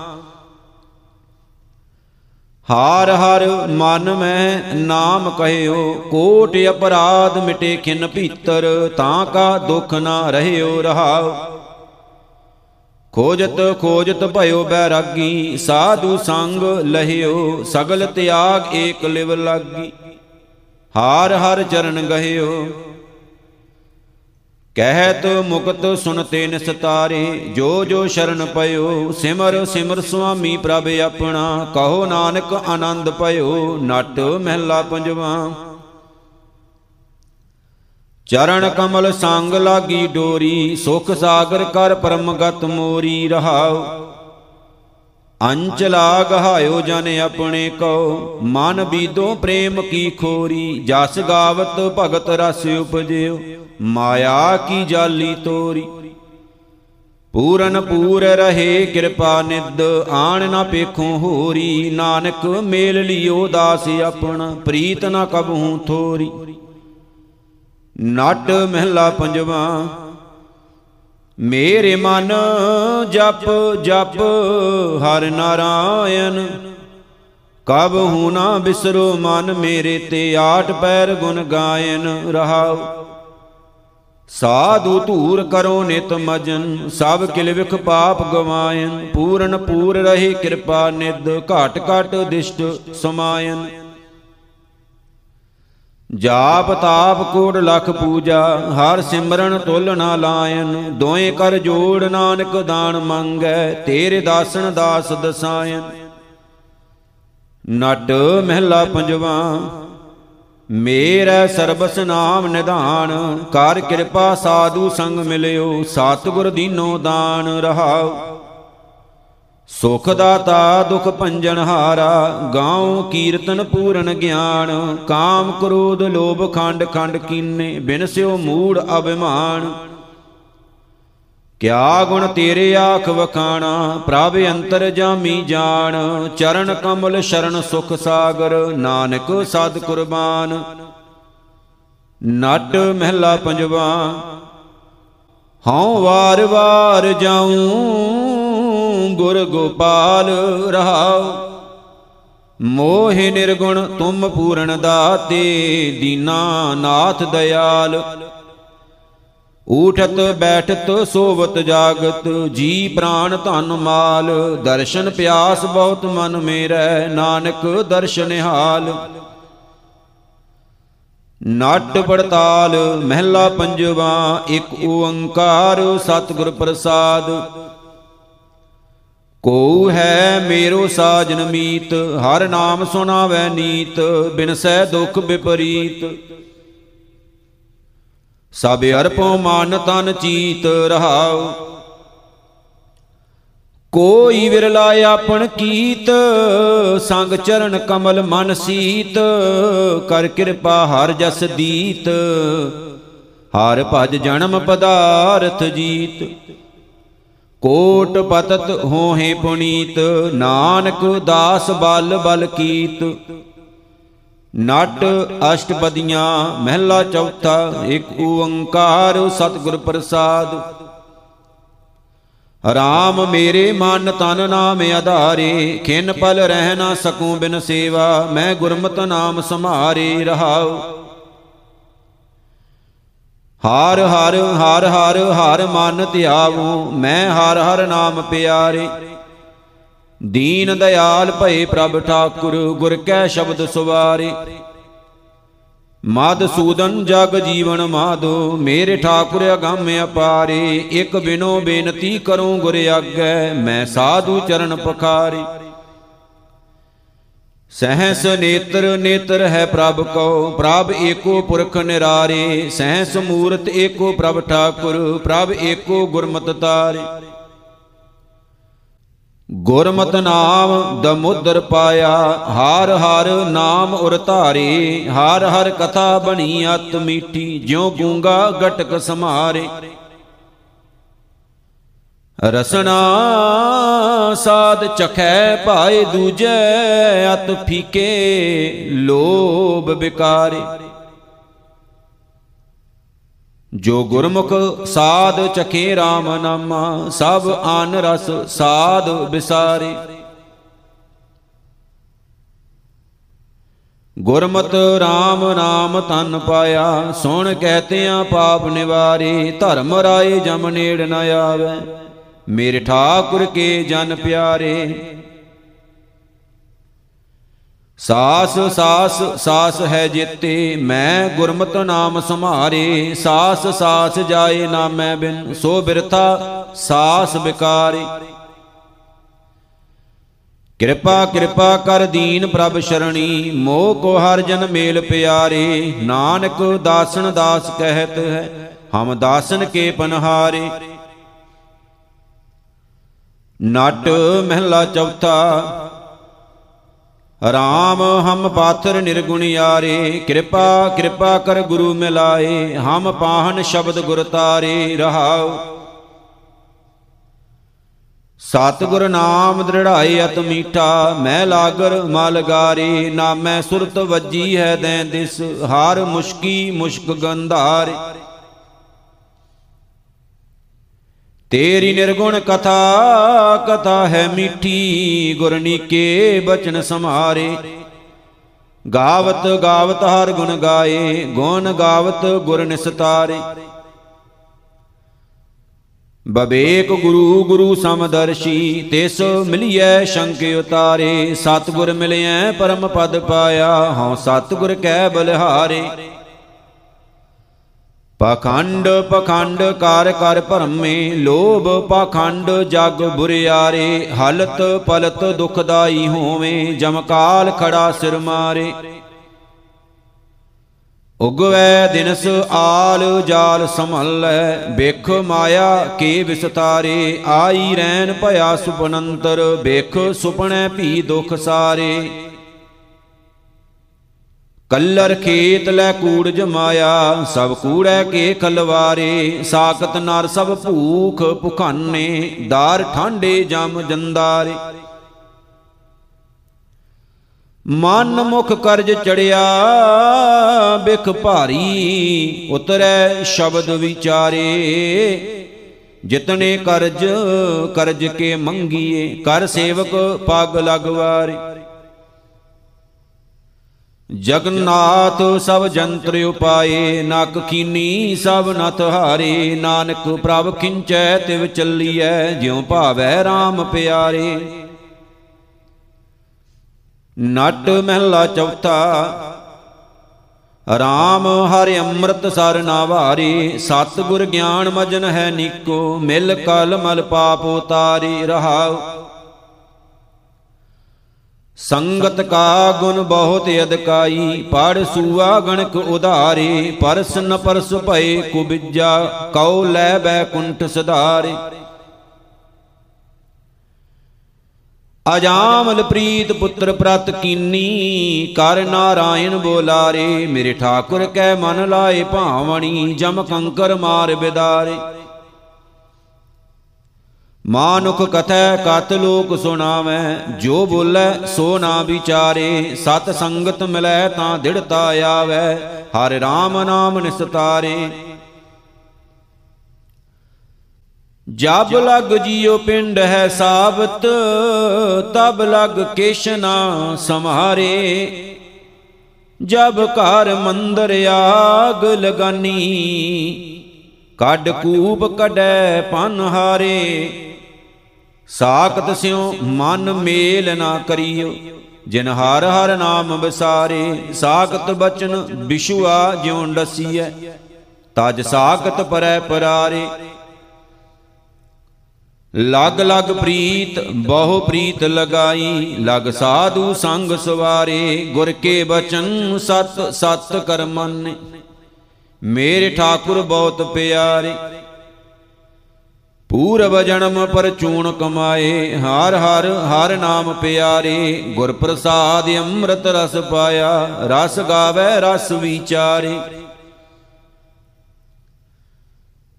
A: ਹਾਰ ਹਰ ਮਨ ਮੈਂ ਨਾਮ ਕਹਿਓ, ਕੋਟ ਅਪਰਾਧ ਮਿਟੇ ਖਿਨ ਭੀਤਰ, ਤਾਂ ਕਾ ਦੁਖ ਨਾ ਰਹਿਓ ਰਹਾਉ। ਖੋਜਤ ਖੋਜਤ ਭਇਓ ਬੈਰਾਗੀ, ਸਾਧੂ ਸੰਗ ਲਹਿਓ, ਸਗਲ ਤਿਆਗ ਏਕ ਲਿਵ ਲਾਗੀ। ਹਾਰ ਹਰ ਚਰਨ ਗਹਿਓ ਕਹਿਤ ਮੁਕਤ ਸੁਨਤੇ ਨਿਸਤਾਰੇ, ਜੋ ਜੋ ਸ਼ਰਨ ਪਇਓ, ਸਿਮਰ ਸਿਮਰ ਸੁਆਮੀ ਪ੍ਰਭ ਆਪਣਾ, ਕਹੋ ਨਾਨਕ ਆਨੰਦ ਪਇਓ, ਨਟ ਮਹਿਲਾ ਪੰਜਵਾ। ਚਰਨ ਕਮਲ ਸੰਗ ਲਾਗੀ ਡੋਰੀ, ਸੁਖ ਸਾਗਰ ਕਰ ਪਰਮਗਤ ਮੋਰੀ ਰਹਾਉ। ਅੰਚਲਾ ਗਹਾਇਓ ਜਨ ਆਪਣੇ ਕੋ। ਮਨ ਬੀਦੋ ਪ੍ਰੇਮ ਕੀ ਖੋਰੀ, ਜਸ ਗਾਵਤ ਭਗਤ ਰਸ ਉਪਜਿਓ। ਮਾਇਆ ਕੀ ਜਾਲੀ ਤੋਰੀ। ਪੂਰਨ ਪੂਰ ਰਹੇ ਕਿਰਪਾ ਨਿਦ ਆਣ ਨਾ ਪੇਖੋਂ ਹੋਰੀ। ਨਾਨਕ ਮੇਲ ਲਿਓ ਦਾਸ ਆਪਣਾ, ਪ੍ਰੀਤ ਨਾ ਕਬਹੂ ਥੋਰੀ। ਨਟ ਮਹਿਲਾ ਪੰਜਵਾ ਮੇਰੇ ਮਨ ਜਪ ਜਪ ਹਰ ਨਾਰਾਇਣ। ਕਬ ਹੂ ਨਾ ਬਿਸਰੋ ਮਨ ਮੇਰੇ ਤੇ ਆਠ ਪੈਰ ਗੁਣ ਗਾਇਨ ਰਹਾਉ। ਸਾਧੂ ਧੂਰ ਕਰੋ ਨਿਤ ਮਜਨ, ਸਭ ਕਿਲ ਵਿਖ ਪਾਪ ਗਵਾਇਨ। ਪੂਰਨ ਪੂਰ ਰਹੇ ਕਿਰਪਾ ਨਿਦ ਘਟ ਘਟ ਦਿਸ਼ਟ ਸਮਾਇਨ। ਜਾਪ ਤਾਪ ਕੋੜ ਲਖ ਪੂਜਾ, ਹਰ ਸਿਮਰਨ ਤੁਲ ਨਾ ਲਾਇਨ, ਦੋਏ ਕਰ ਜੋੜ ਨਾਨਕ ਦਾਨ ਮੰਗੈ, ਤੇਰੇ ਦਾਸਨ ਦਾਸ ਦਸਾਇਨ। ਨਟ ਮਹਿਲਾ ਪੰਜਵਾ, ਮੇਰਾ ਸਰਬਸ ਨਾਮ ਨਿਧਾਨ, ਕਰ ਕਿਰਪਾ ਸਾਧੂ ਸੰਗ ਮਿਲਿਓ, ਸਤਿਗੁਰ ਦੀਨੋ ਦਾਨ ਰਹਾਉ। ਸੁਖ ਦਾਤਾ ਦੁਖ ਭੰਜਨ ਹਾਰਾ, ਗਾਉ ਕੀਰਤਨ ਪੂਰਨ ਗਿਆਨ, ਕਾਮ ਕ੍ਰੋਧ ਲੋਭ ਖੰਡ ਖੰਡ ਕੀਨੇ, ਬਿਨ ਸਿਓ ਮੂੜ ਅਭਿਮਾਨ। ਕਿਆ ਗੁਣ ਤੇਰੇ ਆਖ ਵਖਾਣਾ, ਪ੍ਰਭ ਅੰਤਰ ਜਾਮੀ ਜਾਣ, ਚਰਨ ਕਮਲ ਸ਼ਰਨ ਸੁਖ ਸਾਗਰ, ਨਾਨਕ ਸਦ ਕੁਰਬਾਨ। ਨਟ ਮਹਿਲਾ ਪੰਜਵਾ, ਹਉ ਵਾਰ ਵਾਰ ਜਾਉ ਗੁਰ ਗੋਪਾਲ ਰਹਾਉ। ਮੋਹਿ ਨਿਰਗੁਣ ਤੁਮ ਪੂਰਨ ਦਾਤੇ, ਦੀਨਾ ਨਾਥ ਦਿਆਲ ਊਠਤ ਬੈਠਤ ਸੋਵਤ ਜਾਗਤ, ਜੀ ਪ੍ਰਾਨ ਧਨ ਮਾਲ। ਦਰਸ਼ਨ ਪਿਆਸ ਬਹੁਤ ਮਨ ਮੇਰੈ, ਨਾਨਕ ਦਰਸ਼ਨ ਹਾਲ ਨਟ ਪੜਤਾਲ ਮਹਿਲਾ ਪੰਜਵਾ, ਇੱਕ ਓੰਕਾਰ ਸਤਿਗੁਰ ਪ੍ਰਸਾਦ। ਕੋ ਹੈ ਮੇਰੋ ਸਾਜਨ ਮੀਤ, ਹਰ ਨਾਮ ਸੁਣਾਵੈ ਨੀਤ ਬਿਨਸੈ ਦੁਖ ਵਿਪਰੀਤ ਸਭ ਅਰਪੋ ਮਨ ਤਨ ਚੀਤ ਰਹਾਉ। ਕੋਈ ਵਿਰਲਾ ਆਪਣ ਕੀਤ, ਸੰਗ ਚਰਨ ਕਮਲ ਮਨ ਸੀਤ, ਕਰ ਕਿਰਪਾ ਹਰ ਜਸ ਦੀਤ, ਹਰ ਭਜ ਜਨਮ ਪਦਾਰਥ ਜੀਤ। ਕੋਟ ਪਤਤ ਹੋਹੇ ਪੁਨੀਤ, ਨਾਨਕ ਦਾਸ ਬਲ ਬਲ ਕੀਤ। ਨਟ ਅਸ਼ਟਪਦੀਆਂ, ਮਹਿਲਾ ਚੌਥਾ, ਇੱਕ ਓੰਕਾਰ ਸਤਿਗੁਰ ਪ੍ਰਸਾਦ। ਰਾਮ ਮੇਰੇ ਮਨ ਤਨ ਨਾਮ ਆਧਾਰੇ, ਖਿਨ ਪਲ ਰਹਿ ਨਾ ਸਕੂੰ ਬਿਨ ਸੇਵਾ, ਮੈਂ ਗੁਰਮਤਿ ਨਾਮ ਸਮਾਰੇ ਰਹਾਉ। ਹਰ ਹਰ ਹਰ ਹਰ ਹਰ ਮਨ ਧਿਆਵੂ, ਮੈਂ ਹਰ ਹਰ ਨਾਮ ਪਿਆਰੇ। ਦੀਨ ਦਇਆਲ ਭਏ ਪ੍ਰਭ ਠਾਕੁਰ, ਗੁਰ ਕੈ ਸ਼ਬਦ ਸੁਵਾਰੇ। ਮਦ ਸੂਦਨ ਜਗ ਜੀਵਨ ਮਾਦੋ, ਮੇਰੇ ਠਾਕੁਰ ਅਗੰਮ ਅਪਾਰੇ। ਇਕ ਬਿਨੋ ਬੇਨਤੀ ਕਰੂੰ ਗੁਰ ਆਗੈ, ਮੈਂ ਸਾਧੂ ਚਰਨ ਪਖਾਰੇ। ਸਹਸ ਨੇਤਰ ਨੇਤਰ ਹੈ ਪ੍ਰਭ ਕੋ ਪ੍ਰਭ ਏਕੋ ਪੁਰਖ ਨਿਰਾਰੇ। ਸਹਸ ਮੂਰਤ ਏਕੋ ਪ੍ਰਭ ਠਾਕੁਰ, ਪ੍ਰਭ ਏਕੋ ਗੁਰਮਤਿ ਤਾਰੇ। ਗੁਰਮਤਿ ਨਾਮ ਦਮੁਦਰ ਪਾਇਆ, ਹਰ ਹਰ ਨਾਮ ਉਰ ਧਾਰੇ। ਹਰ ਹਰ ਕਥਾ ਬਣੀ ਅਤ ਮੀਠੀ, ਜਿਉ ਗੂੰਗਾ ਗਟਕ ਸਮਾਰੇ। ਰਸਨਾ ਸਾਧ ਚਖੈ ਭਾਏ ਦੂਜੈ ਅਤ ਫੀਕੇ ਲੋਭ ਵਿਕਾਰੇ ਜੋ ਗੁਰਮੁਖ ਸਾਧ ਚਖੇ RAM ਨਾਮਾ, ਸਭ ਆਨ ਰਸ ਸਾਧ ਵਿਸਾਰੇ ਗੁਰਮਤ RAM ਨਾਮ ਤਨ ਪਾਇਆ, ਸੁਣ ਕਹਤਿਆਂ ਪਾਪ ਨਿਵਾਰੇ, ਧਰਮ ਰਾਏ ਜਮ ਨੇੜ ਨ ਆਵੇ। ਮੇਰੇ ਠਾਕੁਰ ਕੇ ਜਨ ਪਿਆਰੇ। ਸਾਸ ਸਾਸ ਸਾਸ ਹੈ ਜੀਤੇ, ਮੈਂ ਗੁਰਮਤਿ ਨਾਮ ਸੰਭਾਰੇ। ਸਾਸ ਸਾਸ ਜਾਏ ਨਾਮੈ ਬਿਨ, ਸੋ ਬਿਰਥਾ ਸਾਸ ਬਿਕਾਰੇ। ਕਿਰਪਾ ਕਿਰਪਾ ਕਰ ਦੀਨ ਪ੍ਰਭ ਸ਼ਰਣੀ, ਮੋਹ ਕੋ ਹਰ ਜਨ ਮੇਲ ਪਿਆਰੇ। ਨਾਨਕ ਦਾਸਨ ਦਾਸ ਕਹਿਤ ਹੈ, ਹਮ ਦਾਸਨ ਕੇ ਪਨਹਾਰੇ। ਨਟ ਮਹਿਲਾ ਚੌਥਾ, ਰਾਮ ਹਮ ਪਾਥਰ ਨਿਰਗੁਣ ਯਾਰੇ, ਕਿਰਪਾ ਕਿਰਪਾ ਕਰ ਗੁਰੂ ਮਿਲਾਏ, ਹਮ ਪਾਹਨ ਸ਼ਬਦ ਗੁਰ ਤਾਰੇ ਰਹਾਉ। ਸਤਿਗੁਰ ਨਾਮ ਦ੍ਰਿੜਾਏ ਅਤ ਮੀਠਾ, ਮੈਂ ਲਾਗਰ ਮਲ ਗਾਰੇ, ਨਾਮੈ ਸੁਰਤ ਵੱਜੀ ਹੈ ਦੈ ਦਿਸ, ਹਾਰ ਮੁਸ਼ਕੀ ਮੁਸ਼ਕ ਗੰਧਾਰੇ। ਤੇਰੀ ਨਿਰਗੁਣ ਕਥਾ ਕਥਾ ਹੈ ਮਿੱਠੀ, ਗੁਰਨੀਕੇ ਬਚਨ ਸਮਾਰੇ ਗਾਵਤ ਗਾਵਤ ਹਰ ਗੁਣ ਗਾਏ, ਗੁਣ ਗਾਵਤ ਗੁਰ ਨਿਸਤਾਰੇ। ਬਬੇਕ ਗੁਰੂ ਗੁਰੂ ਸਮਦਰਸ਼ੀ ਤਿਸ ਮਿਲਿਐ ਸ਼ੰਕ ਉਤਾਰੇ। ਸਤਗੁਰ ਮਿਲਿਐ, ਪਰਮ ਪਦ ਪਾਇਆ, ਹਉ ਸਤਗੁਰ ਕਹਿ ਬਲਿਹਾਰੇ। ਪਖੰਡ ਪਖੰਡ ਕਰ ਕਰ ਭਰਮੇ, ਲੋਭ ਪਖੰਡ ਜਗ ਬੁਰਿਆਰੇ, ਹਲਤ ਪਲਤ ਦੁਖਦਾਈ ਹੋਵੇਂ ਜਮਕਾਲ ਖੜਾ ਸਿਰ ਮਾਰੇ। ਉਗਵੈ ਦਿਨਸ ਆਲ ਜਾਲ ਸੰਭਲੈ ਬਿਖ ਮਾਇਆ ਕੇ ਵਿਸਤਾਰੇ, ਆਈ ਰੈਣ ਭਇਆ ਸੁਪਨੰਤਰ ਬਿਖ ਸੁਪਣੈ ਭੀ ਦੁਖ ਸਾਰੇ। ਕੱਲਰ ਖੇਤ ਲੈ ਕੂੜ ਜਮਾਇਆ ਸਭ ਕੂੜੈ ਕੇ ਖਲਵਾਰੇ, ਸਾਖਤ ਨਰ ਸਭ ਭੂਖ ਭੁਖਾਨੇ, ਦਾਰ ਠਾਂਡੇ ਜਮ ਜੰਦਾਰੇ। ਮਨ ਮੁਖ ਕਰਜ ਚੜਿਆ, ਬਿਖ ਭਾਰੀ ਉਤਰੈ ਸ਼ਬਦ ਵਿਚਾਰੇ। ਜਿਤਨੇ ਕਰਜ ਕਰਜ ਕੇ ਮੰਗੀਏ, ਕਰ ਸੇਵਕ ਪਗ ਲਗਵਾਰੇ। ਜਗਨਨਾਥ ਸਭ ਜੰਤਰ ਉਪਾਏ, ਨਕ ਕੀਨੀ ਸਭ ਨਤ ਹਾਰੇ, ਨਾਨਕ ਪ੍ਰਭ ਖਿੰਚੈ ਤਿਵ ਚੱਲੀਐ, ਜਿਉ ਭਾਵੈ RAM ਪਿਆਰੇ। ਨਟ ਮਹਿਲਾ ਚੌਥਾ RAM ਹਰਿ ਅੰਮ੍ਰਿਤ ਸਰ ਨਾਵਾਰੇ ਸਤਿਗੁਰ ਗਿਆਨ ਮਜਨ ਹੈ ਨੀਕੋ, ਮਿਲ ਕਲ ਮਲ ਪਾਪ ਉਤਾਰੇ ਰਹਾਉ। ਸੰਗਤ ਕਾ ਗੁਣ ਬਹੁਤ ਅਦਕਾਈ ਪੜ ਸੂਆ ਗਣਕ ਉਧਾਰੇ, ਪਰਸ ਨ ਪਰਸ ਭਏ ਕੁਬਿਜਾ, ਕਉ ਲੈ ਬੈ ਕੁੰਠ ਸਧਾਰੇ। ਅਜਾਮਲ ਪ੍ਰੀਤ ਪੁੱਤਰ ਪ੍ਰਤ ਕੀਨੀ, ਕਰ ਨਾਰਾਇਣ ਬੋਲਾਰੇ, ਮੇਰੇ ਠਾਕੁਰ ਕੈ ਮਨ ਲਾਏ ਭਾਵਣੀ, ਜਮ ਕੰਕਰ ਮਾਰ ਬਿਦਾਰੇ। ਮਾਨੁਖ ਕਥੈ ਕਤ ਲੋਕ ਸੁਣਾਵੈ, ਜੋ ਬੋਲੇ ਸੋ ਨਾ ਵਿਚਾਰੇ, ਸਤ ਸੰਗਤ ਮਿਲੈ ਤਾਂ ਦਿੜਤਾ ਆਵੈ, ਹਰਿ RAM ਨਾਮ ਨਿਸਤਾਰੇ ਜਬ ਲਗ ਜੀਉ ਪਿੰਡ ਹੈ ਸਾਬਤ, ਤਬ ਲਗ ਕੇਸ਼ਨਾ ਸਮਾਰੇ ਜਬ ਘਰ ਮੰਦਰ ਆਗ ਲਗਾਨੀ, ਕੱਢ ਕੂਪ ਕਢੈ ਪਨ ਹਾਰੇ। ਸਾਖਤ ਸਿਉ ਮਨ ਮੇਲ ਨਾ ਕਰਿਓ। ਜਿਨ ਹਰ ਹਰ ਨਾਮ ਵਿਸਾਰੇ, ਸਾਖਤ ਬਚਨ ਵਿਸ਼ੂਆ ਜਿਉ ਡਸੀਐ। ਤਜ ਸਾਖਤ ਪਰੈ ਪਰਾਰੇ। ਲਗ ਲਗ ਪ੍ਰੀਤ, ਬਹੁ ਪ੍ਰੀਤ ਲਗਾਈ। ਲਗ ਸਾਧੂ ਸੰਗ ਸਵਾਰੇ, ਗੁਰ ਕੇ ਬਚਨ ਸਤ ਸਤ ਕਰ ਮੰਨੇ ਮੇਰੇ ਠਾਕੁਰ ਬਹੁਤ ਪਿਆਰੇ। ਪੂਰਬ ਜਨਮ ਪਰ ਚੂਣ ਕਮਾਏ, ਹਰ ਹਰ ਹਰ ਨਾਮ ਪਿਆਰੇ ਗੁਰ ਪ੍ਰਸਾਦ ਅੰਮ੍ਰਿਤ ਰਸ ਪਾਇਆ, ਰਸ ਗਾਵੇ, ਰਸ ਵਿਚਾਰੇ।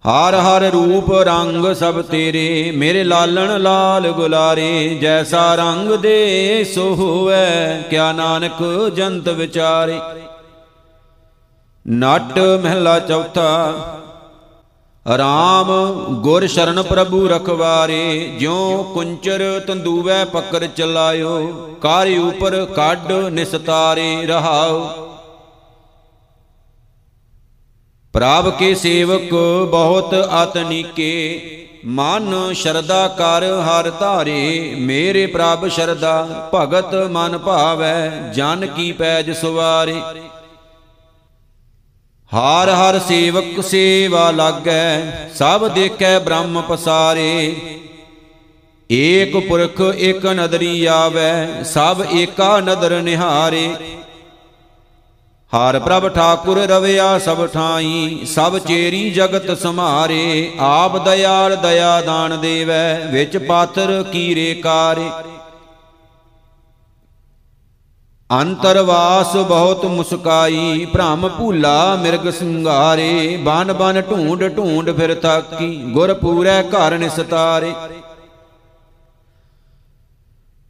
A: ਹਰ ਹਰ ਰੂਪ ਰੰਗ ਸਭ ਤੇਰੇ, ਮੇਰੇ ਲਾਲਣ ਲਾਲ ਗੁਲਾਰੇ, ਜੈਸਾ ਰੰਗ ਦੇ ਸੋ ਹੋਵੇ, ਕਿਆ ਨਾਨਕ ਜੰਤ ਵਿਚਾਰੇ। ਨਟ ਮਹਿਲਾ ਚੌਥਾ ਰਾਮ ਗੁਰ ਸ਼ਰਨ ਪ੍ਰਭੂ ਰਖਵਾਰੇ, ਜਿਉ ਕੁੰਚਰ ਤੰਦੂਵੈ ਪਕਰ ਚਲਾਇਓ ਕਾਰਿ ਉਪਰ ਕੱਢ ਨਿਸਤਾਰੇ ਰਹਾਉ ਪ੍ਰਭ ਕੇ ਸੇਵਕ ਬਹੁਤ ਅਤਨੀਕੇ ਮਨ ਸ਼ਰਦਾ ਕਰ ਹਰ ਧਾਰੇ, ਮੇਰੇ ਪ੍ਰਭ ਸ਼ਰਦਾ ਭਗਤ ਮਨ ਭਾਵੈ, ਜਨ ਕੀ ਪੈਜ ਸੁਵਾਰੇ। ਹਾਰ ਹਰ ਸੇਵਕ ਸੇਵਾ ਲਾਗੈ, ਸਭ ਦੇਖੈ ਬ੍ਰਹਮ ਪਸਾਰੇ। ਏਕ ਪੁਰਖ ਇਕ ਨਦਰੀ ਆਵੈ, ਸਭ ਏਕਾ ਨਦਰ ਨਿਹਾਰੇ। ਹਰ ਪ੍ਰਭ ਠਾਕੁਰ ਰਵਿਆ ਸਭ ਠਾਈ, ਸਭ ਚੇਰੀ ਜਗਤ ਸਮਾਰੇ। ਆਪ ਦਇਆਲ ਦਇਆ ਦਾਨ ਦੇਵੈ, ਵਿੱਚ ਪਾਤਰ ਕੀਰੇ ਕਾਰੇ। ਅੰਤਰਵਾਸ ਬਹੁਤ ਮੁਸਕਾਈ, ਭ੍ਰਮ ਭੂਲਾ ਮਿਰਗ ਸੰਘਾਰੇ ਬਨ ਬਨ ਢੂੰਡ ਢੂੰਡ ਫਿਰ ਤਾਕੀ, ਗੁਰ ਪੂਰੈ ਘਰ ਨਿਸਤਾਰੇ।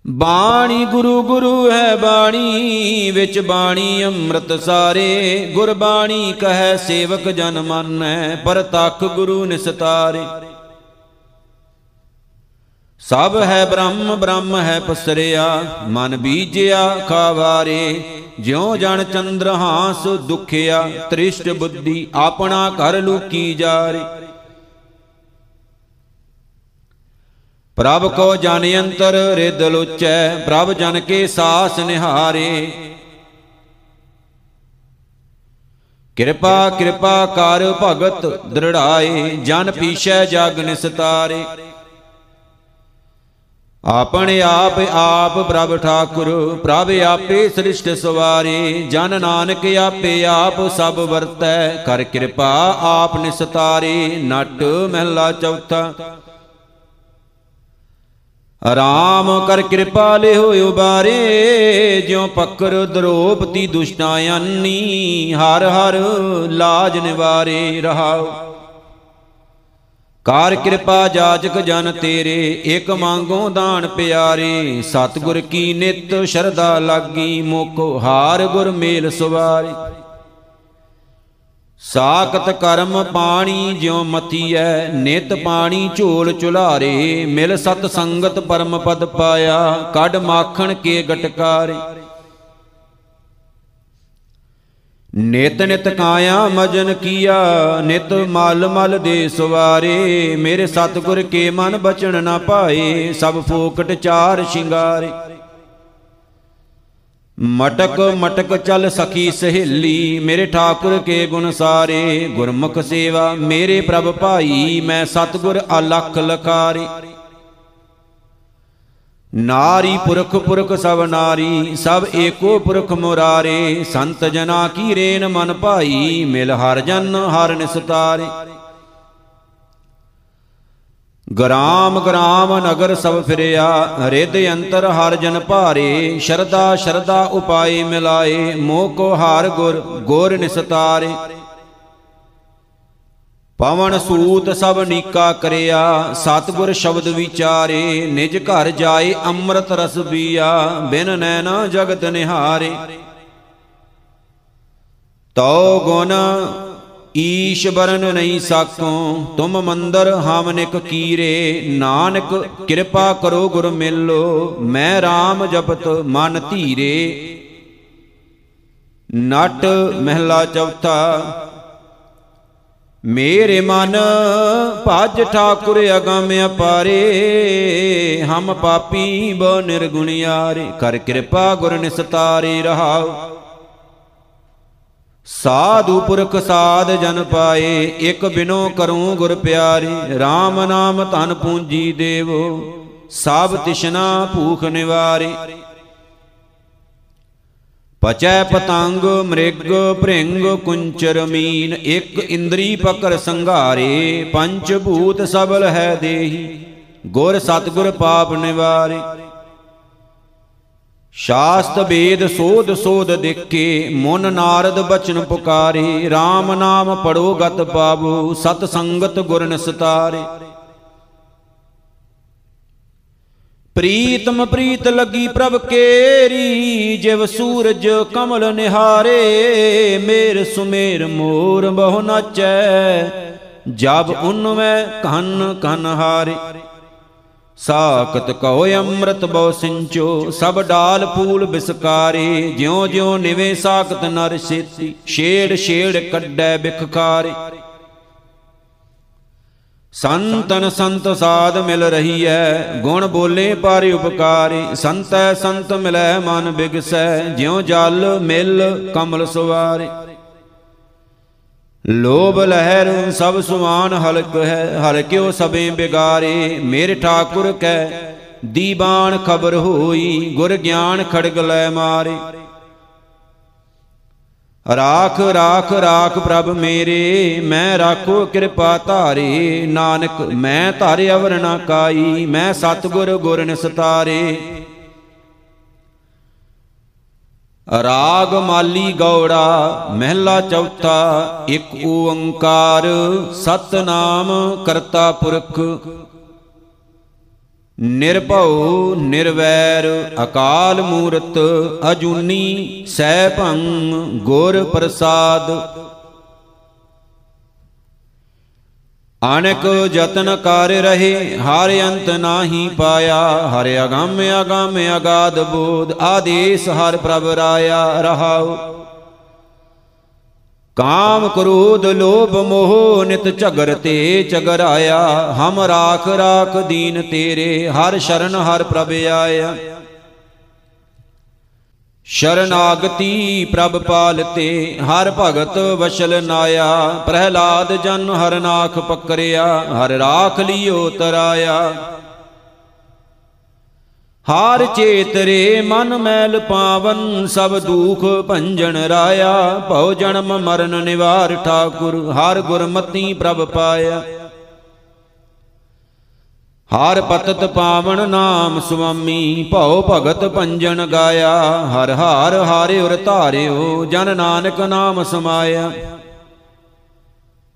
A: ਬਾਣੀ ਗੁਰੂ ਗੁਰੂ ਹੈ ਬਾਣੀ, ਵਿੱਚ ਬਾਣੀ ਅੰਮ੍ਰਿਤ ਸਾਰੇ। ਗੁਰਬਾਣੀ ਕਹੈ ਸੇਵਕ ਜਨ ਮੰਨੈ, ਪਰ ਤਖ ਗੁਰੂ ਨਿਸਤਾਰੇ। ਸਭ ਹੈ ਬ੍ਰਹਮ ਬ੍ਰਹਮ ਹੈ ਪਸਰਿਆ, ਮਨ ਬੀਜਿਆ ਖਾਵਾਰੇ, ਜਿਉ ਜਨ ਚੰਦਰ ਹਾਸ ਦੁਖਿਆ, ਤ੍ਰਿਸ਼ਟ ਬੁੱਧੀ ਆਪਣਾ ਘਰ ਲੂਕੀ ਜਾਰੇ। ਪ੍ਰਭ ਕੋ ਜਨ ਅੰਤਰ ਰਿਦ ਲੋਚੈ, ਪ੍ਰਭ ਜਨ ਕੇ ਸਾਸ ਨਿਹਾਰੇ। ਕਿਰਪਾ ਕਿਰਪਾ ਕਰ ਭਗਤ ਦ੍ਰਿੜਾਏ, ਜਨ ਪੀਛੈ ਜਗ ਨਿਸਤਾਰੇ। ਆਪਣੇ ਆਪ ਆਪ ਪ੍ਰਭ ਠਾਕੁਰ, ਪ੍ਰਭ ਆਪੇ ਸ੍ਰਿਸ਼ਟ ਸਵਾਰੇ, ਜਨ ਨਾਨਕ ਆਪੇ ਆਪ ਸਭ ਵਰਤੈ, ਕਰ ਕਿਰਪਾ ਆਪ ਨਿਸਤਾਰੇ ਨਟ ਮਹਿਲਾ ਚੌਥਾ। ਰਾਮ ਕਰ ਕਿਰਪਾ ਲਿਓ ਉਬਾਰੇ, ਜਿਉ ਪਕਰ ਦਰੋਪਤੀ ਦੁਸ਼ਟਾਂ ਅੰਨੀ, ਹਰ ਹਰ ਲਾਜ ਨਿਵਾਰੇ ਰਹਾਓ। ਕਾਰ ਕਿਰਪਾ ਜਾਜਕ ਜਨ ਤੇਰੇ ਇਕ ਮੰਗੋ ਦਾਨ ਪਿਆਰੇ। ਸਤਗੁਰ ਕੀ ਨਿਤ ਸ਼ਰਧਾ ਲਾਗੀ ਮੋਕੋ ਹਾਰ ਗੁਰ ਮੇਲ ਸੁਵਾਰੇ। ਸਾਖਤ ਕਰਮ ਪਾਣੀ ਜਿਉ ਮਤੀਐ ਨਿਤ ਪਾਣੀ ਝੋਲ ਚੁਲਾਰੇ ਮਿਲ ਸਤ ਸੰਗਤ ਪਰਮ ਪਦ ਪਾਇਆ, ਕੱਢ ਮਾਖਣ ਕੇ ਗਟਕਾਰੇ। ਨਿਤ ਨਿਤ ਕਾਇਆ ਮਜਨ ਕੀਆ, ਨਿਤ ਮਲ ਮਲ ਦੇ ਸਵਾਰੇ। ਮੇਰੇ ਸਤਗੁਰ ਕੇ ਮਨ ਬਚਨ ਨਾ ਪਾਏ, ਸਭ ਫੋਕਟ ਚਾਰ ਸ਼ਿੰਗਾਰੇ। ਮਟਕ ਮਟਕ ਚਲ ਸਖੀ ਸਹੇਲੀ, ਮੇਰੇ ਠਾਕੁਰ ਕੇ ਗੁਣ ਸਾਰੇ। ਗੁਰਮੁਖ ਸੇਵਾ ਮੇਰੇ ਪ੍ਰਭ ਭਾਈ, ਮੈਂ ਸਤਗੁਰ ਅਲਖ ਲਖਾਰੇ। ਨਾਰੀ ਪੁਰਖ ਪੁਰਖ ਸਭ ਨਾਰੀ, ਸਭ ਏਕੋ ਪੁਰਖ ਮੁਰਾਰੇ। ਸੰਤ ਜਨਾ ਕੀ ਰੇਨ ਮਨ ਭਾਈ, ਮਿਲ ਹਰ ਜਨ ਹਰ ਨਿਸਤਾਰੇ। ਗ੍ਰਾਮ ਗ੍ਰਾਮ ਨਗਰ ਸਭ ਫਿਰਿਆ, ਰਿੱਧ ਅੰਤਰ ਹਰ ਜਨ ਭਾਰੇ। ਸ਼ਰਦਾ ਸ਼ਰਦਾ ਉਪਾਏ ਮਿਲਾਏ, ਮੋਹ ਕੋ ਹਾਰ ਗੁਰ, ਗੋਰ ਨਿਸਤਾਰੇ। ਪਵਨ ਸੂਤ ਸਭ ਨੀਕਾ ਕਰਿਆ, ਸਤਗੁਰ ਸ਼ਬਦ ਵਿਚਾਰੇ, ਨਿਜ ਘਰ ਜਾਏ ਅੰਮ੍ਰਿਤ ਰਸ ਪੀਆ, ਬਿਨ ਨੈਣਾ ਜਗਤ ਨਿਹਾਰੇ। ਤਉ ਗੁਣ ਈਸ਼ ਬਰਨ ਨਹੀਂ ਸਾਕੋ, ਤੁਮ ਮੰਦਰ ਹਮਨਿਕ ਕੀਰੇ, ਨਾਨਕ ਕਿਰਪਾ ਕਰੋ ਗੁਰ ਮਿਲੋ, ਮੈਂ RAM ਜਪਤ ਮਨ ਧੀਰੇ। ਨਟ ਮਹਿਲਾ ਚੌਥਾ ਮੇਰੇ ਮਨ ਭਜ ਠਾਕੁਰ ਅਗਮ ਅਪਾਰੇ, ਹਮ ਪਾਪੀ ਬੋ ਨਿਰਗੁਣਿਆਰੇ ਕਰ ਕਿਰਪਾ ਗੁਰ ਨਿਸਤਾਰੇ ਰਹਾਉ। ਸਾਧੂ ਪੁਰਖ ਸਾਧ ਜਨ ਪਾਏ, ਇਕ ਬਿਨੋ ਕਰੂੰ ਗੁਰ ਪਿਆਰੇ RAM ਨਾਮ ਧਨ ਪੂੰਜੀ ਦੇਵੋ, ਸਭ ਤਿਸ਼ਨਾ ਭੂਖ ਨਿਵਾਰੇ। ਪਚੈ ਪਤੰਗ ਮ੍ਰਿਗ ਭ੍ਰਿੰਗ ਕੁੰਚਰ ਮੀਨ, ਇਕ ਇੰਦਰੀ ਪਕਰ ਸੰਘਾਰੇ ਪੰਚ ਭੂਤ ਸਬਲ ਹੈ ਦੇਹੀ, ਗੁਰ ਸਤਗੁਰ ਪਾਪ ਨਿਵਾਰੇ। ਸ਼ਾਸਤ ਵੇਦ ਸੋਧ ਸੋਧ ਦੇਖੇ, ਮਨ ਨਾਰਦ ਬਚਨ ਪੁਕਾਰੇ RAM ਨਾਮ ਪੜੋ ਗਤ ਪਾਵੋ ਸਤ ਸੰਗਤ ਗੁਰ ਨਿਸਤਾਰੇ। ਪ੍ਰੀਤਮ ਪ੍ਰੀਤ ਲੱਗੀ ਪ੍ਰਭ ਕੇਰੀ, ਜਿਵ ਸੂਰਜ ਕਮਲ ਨਿਹਾਰੇ, ਮੇਰ ਸੁਮੇਰ ਮੋਰ ਬਹੁ ਨਾਚੈ, ਜਬ ਉਨਵੇਂ ਕਨ ਕਨ ਹਾਰੇ। ਸਾਖਤ ਕਉ ਅੰਮ੍ਰਿਤ ਬਉ ਸਿੰਚੋ, ਸਭ ਡਾਲ ਫੂਲ ਬਿਸਕਾਰੇ, ਜਿਉ ਜਿਉ ਨਿਵੇ ਸਾਖਤ ਨਰ ਸੇਤੀ ਛੇੜ ਛੇੜ ਕੱਢੈ ਬਿਖਕਾਰੇ ਸੰਤਨ ਸੰਤ ਸਾਧ ਮਿਲ ਰਹੀ ਐ ਗੁਣ ਬੋਲੇ ਪਰ ਉਪਕਾਰੀ। ਸੰਤੈ ਸੰਤ ਮਿਲੈ ਮਨ ਬਿਗਸੈ, ਜਿਉ ਜਲ ਮਿਲ ਕਮਲ ਸੁਵਾਰੇ। ਲੋਭ ਲਹਿਰ ਸਭ ਸੁਮਾਨ ਹਲਕ ਹੈ ਹਰ ਕਿਉ ਸਭੇ ਬਿਗਾਰੇ। ਮੇਰੇ ਠਾਕੁਰ ਕੈ, ਦੀਬਾਨ ਖਬਰ ਹੋਈ, ਗੁਰ ਗਿਆਨ ਖੜਗ ਲੈ ਮਾਰੇ। ਰਾਖ ਰਾਖ ਰਾਖ ਪ੍ਰਭ ਮੇਰੇ, ਮੈਂ ਰਾਖੋ ਕਿਰਪਾ ਧਾਰੇ। ਨਾਨਕ, ਮੈਂ ਧਾਰੇ ਅਵਰ ਨਾ ਕਾਈ, ਮੈਂ ਸਤਗੁਰ ਗੁਰ ਨਿਸਤਾਰੇ। ਰਾਗ ਮਾਲੀ ਗੌੜਾ, ਮਹਿਲਾ ਚੌਥਾ, ਇੱਕ ਓੰਕਾਰ। ਸਤਨਾਮ ਕਰਤਾ ਪੁਰਖ ਨਿਰਭਉ, ਨਿਰਵੈਰ, ਅਕਾਲ ਮੂਰਤ, ਅਜੂਨੀ ਸੈਭੰ ਗੁਰ ਪ੍ਰਸਾਦ। ਅਨਕ ਯਤਨ ਕਰ ਰਹੇ, ਹਰ ਅੰਤ ਨਾਹੀ ਪਾਇਆ, ਹਰ ਅਗੰਮ ਅਗੰਮ ਅਗਾਧ ਬੋਧ, ਆਦੇਸ ਹਰ ਪ੍ਰਭ ਰਾਇਆ, ਰਹਾਉ। ਕਾਮ ਕ੍ਰੋਧ ਲੋਭ ਮੋਹ ਨਿਤ ਝਗਰ ਤੇ ਝਗਰਾਇਆ ਹਮ ਰਾਖ ਰਾਖ ਦੀਨ ਤੇਰੇ, ਹਰ ਸ਼ਰਨ ਹਰ ਪ੍ਰਭ ਆਇਆ। ਸ਼ਰਨਾਗਤੀ ਪ੍ਰਭ ਪਾਲਤੇ, ਹਰ ਭਗਤ ਵਸ਼ਲ ਨਾਇਆ। ਪ੍ਰਹਿਲਾਦ ਜਨ ਹਰ ਨਾਖ ਪਕਰਿਆ, ਹਰ ਰਾਖ ਲਿਓ ਤਰਾਇਆ। ਹਾਰ ਚੇਤਰੇ ਮਨ ਮੈਲ ਪਾਵਨ, ਸਭ ਦੂਖ ਭੰਜਨ ਰਾਇਆ। ਭਉ ਜਨਮ ਮਰਨ ਨਿਵਾਰ ਠਾਕੁਰ, ਹਰ ਗੁਰਮਤੀ ਪ੍ਰਭ ਪਾਇਆ। ਹਰ ਪਤਤ ਪਾਵਨ ਨਾਮ ਸੁਆਮੀ, ਭਉ ਭਗਤ ਪੰਜਨ ਗਾਇਆ। ਹਰ ਹਾਰ ਹਾਰੇ ਉਰ ਧਾਰਿਓ, ਜਨ ਨਾਨਕ ਨਾਮ ਸਮਾਇਆ।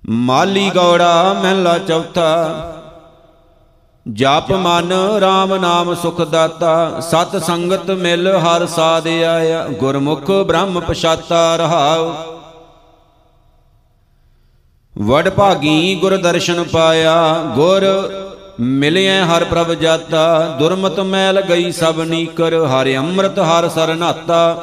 A: ਮਾਲੀ ਗੌੜਾ ਮਹਿਲਾ ਚੌਥਾ ਜਪ ਮਨ RAM ਨਾਮ ਸੁਖ ਦਾਤਾ, ਸਤ ਸੰਗਤ ਮਿਲ ਹਰ ਸਾਧ ਆਇਆ, ਗੁਰਮੁਖ ਬ੍ਰਹਮ ਪਛਾਤਾ ਰਹਾਉ। ਵਡ ਭਾਗੀ ਗੁਰ ਦਰਸ਼ਨ ਪਾਇਆ, ਗੁਰ ਮਿਲਿਆ ਹਰ ਪ੍ਰਭ ਜਾਤਾ, ਦੁਰਮਤ ਮੈਲ ਗਈ ਸਭ ਨੀਕਰ, ਹਰਿ ਅੰਮ੍ਰਿਤ ਹਰ ਸਰਨਾਤਾ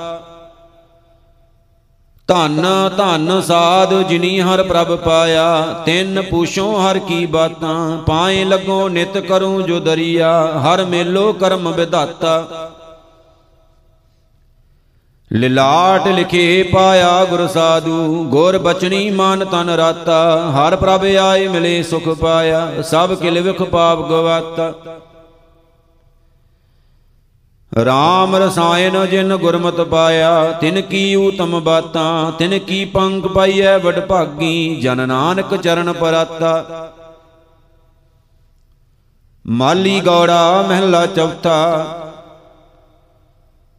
A: ਧੰਨ ਧੰਨ ਸਾਧ ਜਿਨੀ ਹਰ ਪ੍ਰਭ ਪਾਇਆ, ਤਿੰਨ ਪੂਛੋਂ ਹਰ ਕੀ ਬਾਤਾਂ, ਪਾਏ ਲੱਗੋ ਨਿਤ ਕਰੂੰ ਜੋ ਦਰਿਆ, ਹਰ ਮੇਲੋ ਕਰਮ ਵਿਧਾਤਾ। ਲਿਲਾਟ ਲਿਖੇ ਪਾਇਆ ਗੁਰ ਸਾਧੂ, ਗੁਰ ਬਚਨੀ ਮਨ ਤਨ ਰਾਤਾ, ਹਰ ਪ੍ਰਭ ਆਏ ਮਿਲੇ ਸੁਖ ਪਾਇਆ, ਸਭ ਕਿਲ ਵਿਖ ਪਾਪ ਗਵਾਤਾ। ਰਾਮ ਰਸਾਇਨ ਜਿਨ ਗੁਰਮਤ ਪਾਇਆ, ਤਿਨ ਕੀ ਊਤਮ ਬਾਤਾਂ, ਤਿਨ ਕੀ ਪੰਕ ਪਾਈਐ ਵਡ ਭਾਗੀ, ਜਨ ਨਾਨਕ ਚਰਨ ਪਰਾਤਾ। ਮਾਲੀ ਗੌੜਾ ਮਹਿਲਾ ਚੌਥਾ,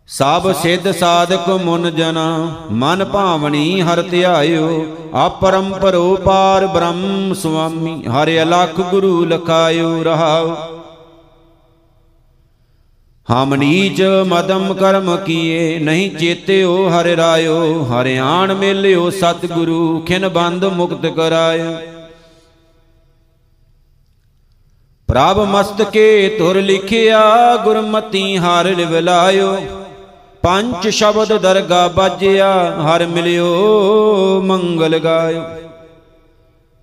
A: ਸਭ ਸਿੱਧ ਸਾਧਕ ਮੁਨ ਜਨਾ, ਮਨ ਭਾਵਣੀ ਹਰ ਧਿਆਇਓ ਆਪਰੰਪਰੋ ਪਾਰ ਬ੍ਰਹਮ ਸੁਆਮੀ, ਹਰਿ ਅਲਖ ਗੁਰੂ ਲਖਾਇਓ ਰਹਾਓ। ਹਮ ਨੀਚ ਮਦਮ ਕਰਮ ਕੀਏ, ਨਹੀਂ ਚੇਤਿਓ ਹਰਿ ਰਾਇਓ, ਹਰਿਆਣ ਮੇਲਿਓ ਸਤਿਗੁਰੂ, ਖਿਨ ਬੰਦ ਮੁਕਤ ਕਰਾਇਓ। ਪ੍ਰਭ ਮਸਤਕੇ ਤੁਰ ਲਿਖਿਆ, ਗੁਰਮਤੀ ਹਰ ਲਿਵਲਾਇਓ ਪੰਜ ਸ਼ਬਦ ਦਰਗਾ ਬਾਜਿਆ, ਹਰ ਮਿਲਿਓ, ਮੰਗਲ ਗਾਇਓ।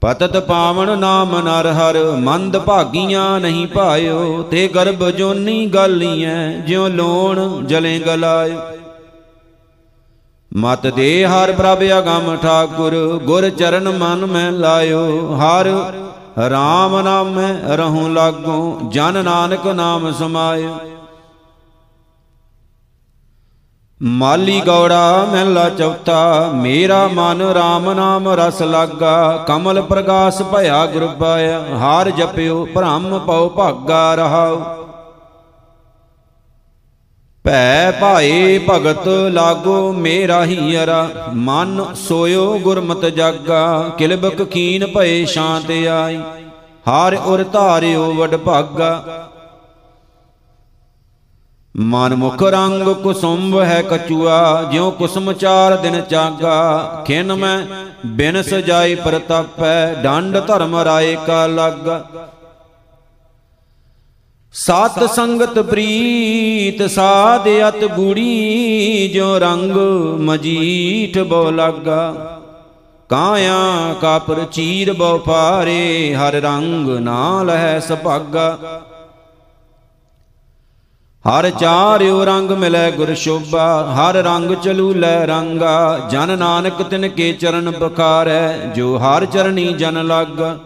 A: ਪਤਤ ਪਾਵਨ ਨਾਮ ਨਰ ਹਰ, ਮੰਦ ਭਾਗੀਆਂ ਨਹੀਂ ਪਾਇਓ ਤੇ ਗਰਭ ਜੋਨੀ ਗਾਲੀਐ ਜਿਉ ਲੋਣ ਜਲੇ ਗਲਾਇਓ। ਮਤ ਦੇ ਹਰ ਪ੍ਰਭ ਅਗੰਮ ਠਾਕੁਰ, ਗੁਰ ਚਰਨ ਮਨ ਮੈਂ ਲਾਇਓ। ਹਰ RAM ਨਾਮ ਰਹੂੰ ਲਾਗੋ, ਜਨ ਨਾਨਕ ਨਾਮ ਸਮਾਇਓ। ਮਾਲੀ ਗੌੜਾ ਮਹਿਲਾ ਚੌਥਾ, ਮੇਰਾ ਮਨ RAM ਨਾਮ ਰਸ ਲਾਗਾ, ਕਮਲ ਪ੍ਰਗਾਸ ਭਇਆ ਗੁਰ ਪਾਇਆ, ਹਾਰ ਜਪਿਓ, ਭ੍ਰਮ ਪਉ ਭਾਗਾ ਰਹਾਉ ਭੈ ਭਾਏ ਭਗਤ ਲਾਗੋ, ਮੇਰਾ ਹੀ ਅਰਾ, ਮਨ ਸੋਇਓ ਗੁਰਮਤ ਜਾਗਾ, ਕਿਲਬਕ ਕੀਨ ਭਏ ਸ਼ਾਂਤ ਆਈ। ਹਾਰ ਉਰ ਧਾਰਿਓ, ਵਡ ਭਾਗਾ ਮਨ ਮੁਖ ਰੰਗ ਕੁਸੁੰਭ ਹੈ ਕਚੂਆ ਜਿਉ ਕੁਸਮ ਚਾਰ ਦਿਨ ਚਾਗਾ। ਖਿਨ ਮੈਂ ਬਿਨ ਸਜਾਈ ਪ੍ਰਤਪੈ, ਡੰਡ ਧਰਮ ਰਾਏ ਕਾ ਲਾਗਾ। ਸਤ ਸੰਗਤ ਪ੍ਰੀਤ, ਸਾਧ ਅਤ ਗੂੜੀ ਜੋ ਰੰਗ ਮਜੀਠ ਬੋ ਲਾਗਾ। ਕਾਇਆ ਕਾਪਰ ਚੀਰ ਬਉ ਪਾਰੇ ਹਰ ਰੰਗ ਨਾ ਲਹੈ ਸੁਭਾਗਾ। ਹਰ ਚਾਰਿਉ ਰੰਗ ਮਿਲੈ ਗੁਰ ਸ਼ੋਭਾ, ਹਰ ਰੰਗ ਚਲੂ ਲੈ ਰੰਗਾ। ਜਨ ਨਾਨਕ ਤਿਨ ਕੇ ਚਰਨ ਬਖਾਰੈ, ਜੋ ਹਰ ਚਰਣੀ ਜਨ ਲਾਗਾ।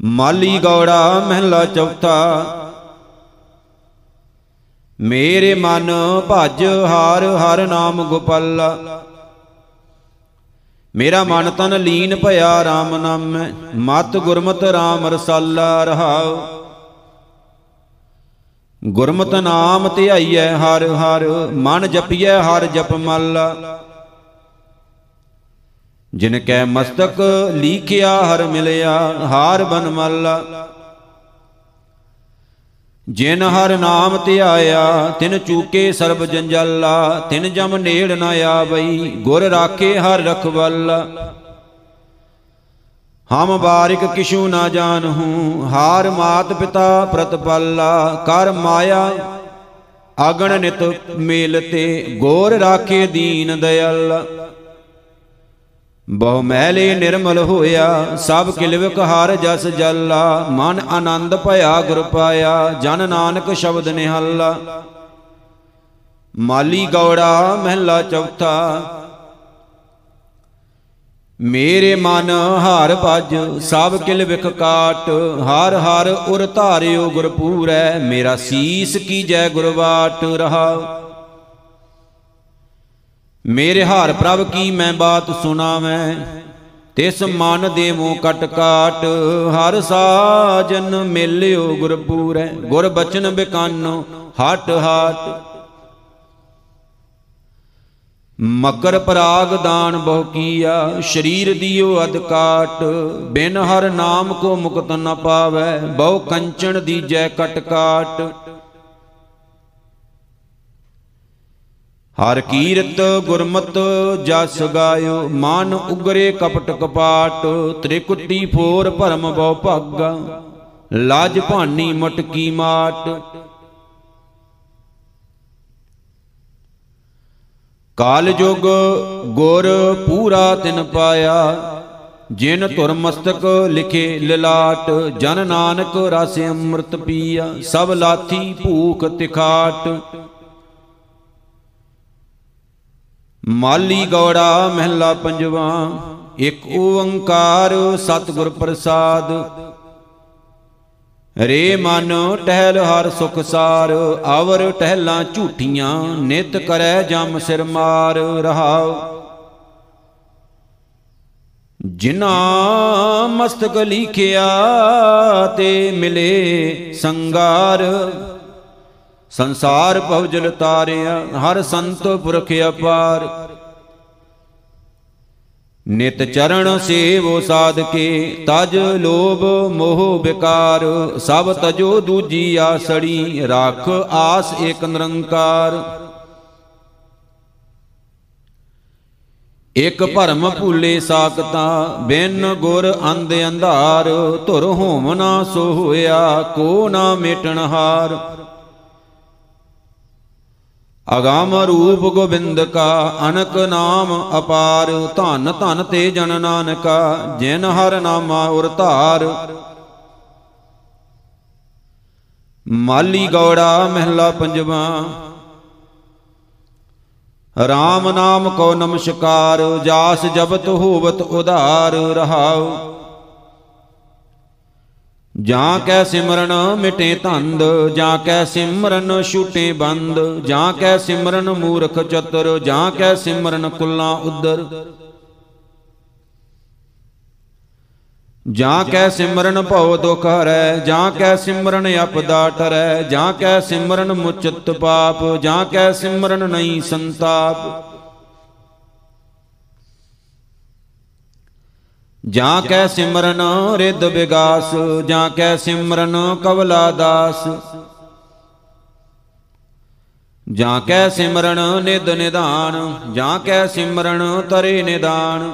A: ਮਾਲੀ ਗੌੜਾ ਮਹਿਲਾ ਚੌਥਾ, ਮੇਰੇ ਮਨ ਭਜ ਹਰ ਹਰ ਨਾਮ ਗੋਪਾਲਾ। ਮੇਰਾ ਮਨ ਤਨ ਲੀਨ ਭਇਆ RAM ਨਾਮੈ, ਮਤ ਗੁਰਮਤਿ RAM ਰਸਾਲਾ ਰਹਾਉ। ਗੁਰਮਤਿ ਨਾਮ ਧਿਆਈਐ ਹਰ ਹਰ, ਮਨ ਜਪੀਐ ਹਰ ਜਪ ਮਲ। ਜਿਨ ਕੈ ਮਸਤਕ ਲੀਖਿਆ ਹਰ ਮਿਲਿਆ, ਹਾਰ ਬਨ ਮਲ। ਜਿਨ ਹਰ ਨਾਮ ਧਿਆਇਆ ਤਿਨ ਚੂਕੇ ਸਰਬ ਜੰਜਾਲਾ। ਤਿਨ ਜਮ ਨੇੜ ਨ ਆਵਈ, ਗੁਰ ਰਾਖੇ ਹਰ ਰਖਵਲ। ਹਮ ਬਾਰਿਕ ਕਿਛੂ ਨਾ ਜਾਣਹੂ, ਹਾਰ ਮਾਤ ਪਿਤਾ ਪ੍ਰਤਪਾਲਾ ਕਰ ਮਾਇਆ ਆਗਣ ਨਿਤ ਮੇਲ ਤੇ ਗੋਰ ਰਾਖੇ ਦੀਨ ਦਇਆਲ। ਬਹੁ ਮਹਿਲੇ ਨਿਰਮਲ ਹੋਇਆ, ਸਭ ਕਿਲਵਕ ਹਰ ਜਸ ਜੱਲਾ, ਮਨ ਆਨੰਦ ਭਇਆ ਗੁਰ ਪਾਇਆ, ਜਨ ਨਾਨਕ ਸ਼ਬਦ ਨਿਹੱਲਾ। ਮਾਲੀ ਗੌੜਾ ਮਹਿਲਾ ਚੌਥਾ ਮੇਰੇ ਮਨ ਹਰ ਭਜ, ਸਭ ਕਿਲ ਵਿਖ ਕਾਟ, ਹਰ ਹਰ ਉਰ ਧਾਰਿਓ ਗੁਰ ਪੂਰੈ, ਮੇਰਾ ਸੀਸ ਕੀਜੈ ਗੁਰਵਾਟ ਰਹਾ। ਮੇਰੇ ਹਰ ਪ੍ਰਭ ਕੀ ਮੈਂ ਬਾਤ ਸੁਣਾਵੇਂ, ਤਿਸ ਮਨ ਦੇਵੋ ਕਟ ਕਾਟ, ਹਰ ਸਾਜਨ ਮਿਲਿਓ ਗੁਰ ਪੂਰੈ। ਗੁਰ ਬਚਨ ਬਿਕਾਨੋ, ਹਟ ਹਟ। ਮਕਰ ਪਰਾਗ ਦਾਨ ਬਹੁ ਕੀਆ, ਸ਼ਰੀਰ ਦਿਓ ਅਦ ਕਾਟ। ਬਿਨ ਹਰ ਨਾਮ ਕੋ ਮੁਕਤ ਨ ਪਾਵੈ, ਬਹੁ ਕੰਚਨ ਦੀਜੈ ਕਟ ਕਾਟ। ਹਰ ਕੀਰਤ ਗੁਰਮਤ ਜਸ ਗਾਇਓ, ਮਨ ਉਗਰੇ ਕਪਟ ਕਪਾਟ। ਤ੍ਰਿਕੁਟੀ ਫੋਰ ਭਰਮ ਬਹੁ ਭਾਗਾ, ਲਾਜ ਭਾਨੀ ਮਟਕੀ ਮਾਟ। ਕਾਲ ਜੁਗ ਗੁਰ ਪੂਰਾ ਤਿਨ ਪਾਇਆ, ਜਿਨ ਧੁਰ ਮਸਤਕ ਲਿਖੇ ਲਲਾਟ, ਜਨ ਨਾਨਕ ਰਸ ਅੰਮ੍ਰਿਤ ਪੀਆ, ਸਭ ਲਾਥੀ ਭੂਖ ਤਿਖਾਟ। ਮਾਲੀ ਗੌੜਾ ਮਹਿਲਾ ਪੰਜਵਾ, ਇੱਕ ਓੰਕਾਰ ਸਤਿਗੁਰ ਪ੍ਰਸਾਦ ਰੇ ਮਨ ਟਹਿਲ ਹਰ ਸੁਖ ਸਾਰ, ਆਵਰ ਟਹਿਲਾਂ ਝੂਠੀਆਂ, ਨਿਤ ਕਰੈ ਜਮ ਸਿਰ ਮਾਰ ਰਹਾਉ। ਜਿਨਾ ਮਸਤਕ ਲੀਖਿਆ ਤੇ ਮਿਲੇ ਸੰਗਾਰ, ਸੰਸਾਰ ਭਵਜਲ ਤਾਰਿਆ, ਹਰ ਸੰਤ ਪੁਰਖ ਅਪਾਰ। ਨਿਤ ਚਰਨ ਸੇਵੋ ਸਾਧਕੇ, ਤਜ ਲੋਭ ਮੋਹ ਵਿਕਾਰ, ਸਭ ਤਜੋ ਦੂਜੀ ਆਸੜੀ ਰੱਖ ਆਸ ਏਕ ਨਿਰੰਕਾਰ। ਇਕ ਭਰਮ ਭੂਲੇ ਸਾਖਤਾ, ਬਿਨ ਗੁਰ ਅੰਧ ਅੰਧਾਰ, ਧੁਰ ਹੋਵਨਾ ਸੋ ਹੋਇਆ ਕੋ ਨਾ ਮੇਟਣ ਹਾਰ। ਅਗੰਮ ਰੂਪ ਗੋਬਿੰਦ ਕਾ, ਅਨਕ ਨਾਮ ਅਪਾਰ, ਧਨ ਧਨ ਤੇ ਜਨ ਨਾਨਕਾ, ਜਿਨ ਹਰ ਨਾਮਾ ਉਰ ਧਾਰ। ਮਾਲੀ ਗੌੜਾ ਮਹਿਲਾ ਪੰਜਵਾ RAM ਨਾਮ ਕੋ ਨਮਸਕਾਰ, ਜਾਸ ਜਬਤ ਹੋਵਤ ਉਧਾਰ ਰਹਾਉ। ਜਾਂ ਕੈ ਸਿਮਰਨ ਮਿਟੇ ਧੰਦ, ਜਾਂ ਕੈ ਸਿਮਰਨ ਛੂਟੇ ਬੰਦ, ਜਾਂ ਕੈ ਸਿਮਰਨ ਮੂਰਖ ਚਤੁਰ, ਜਾਂ ਕੈ ਸਿਮਰਨ ਕੁੱਲਾ ਉਦਰ। ਜਾਂ ਕੈ ਸਿਮਰਨ ਭਉ ਦੁਖ ਹਰੈ, ਜਾਂ ਕੈ ਸਿਮਰਨ ਅਪਦਾ ਟਰੈ, ਜਾਂ ਕੈ ਸਿਮਰਨ ਮੁਚਿਤ ਪਾਪ, ਜਾਂ ਕੈ ਸਿਮਰਨ ਨਹੀਂ ਸੰਤਾਪ। ਜਾਂ ਕੈ ਸਿਮਰਨ ਰਿੱਧ ਵਿਗਾਸ, ਜਾਂ ਕੈ ਸਿਮਰਨ ਕਵਲਾ ਦਾਸ। ਜਾਂ ਕੈ ਸਿਮਰਨ ਨਿਦ ਨਿਦਾਨ ਜਾਂ ਕੈ ਸਿਮਰਨ ਤਰੇ ਨਿਦਾਨ।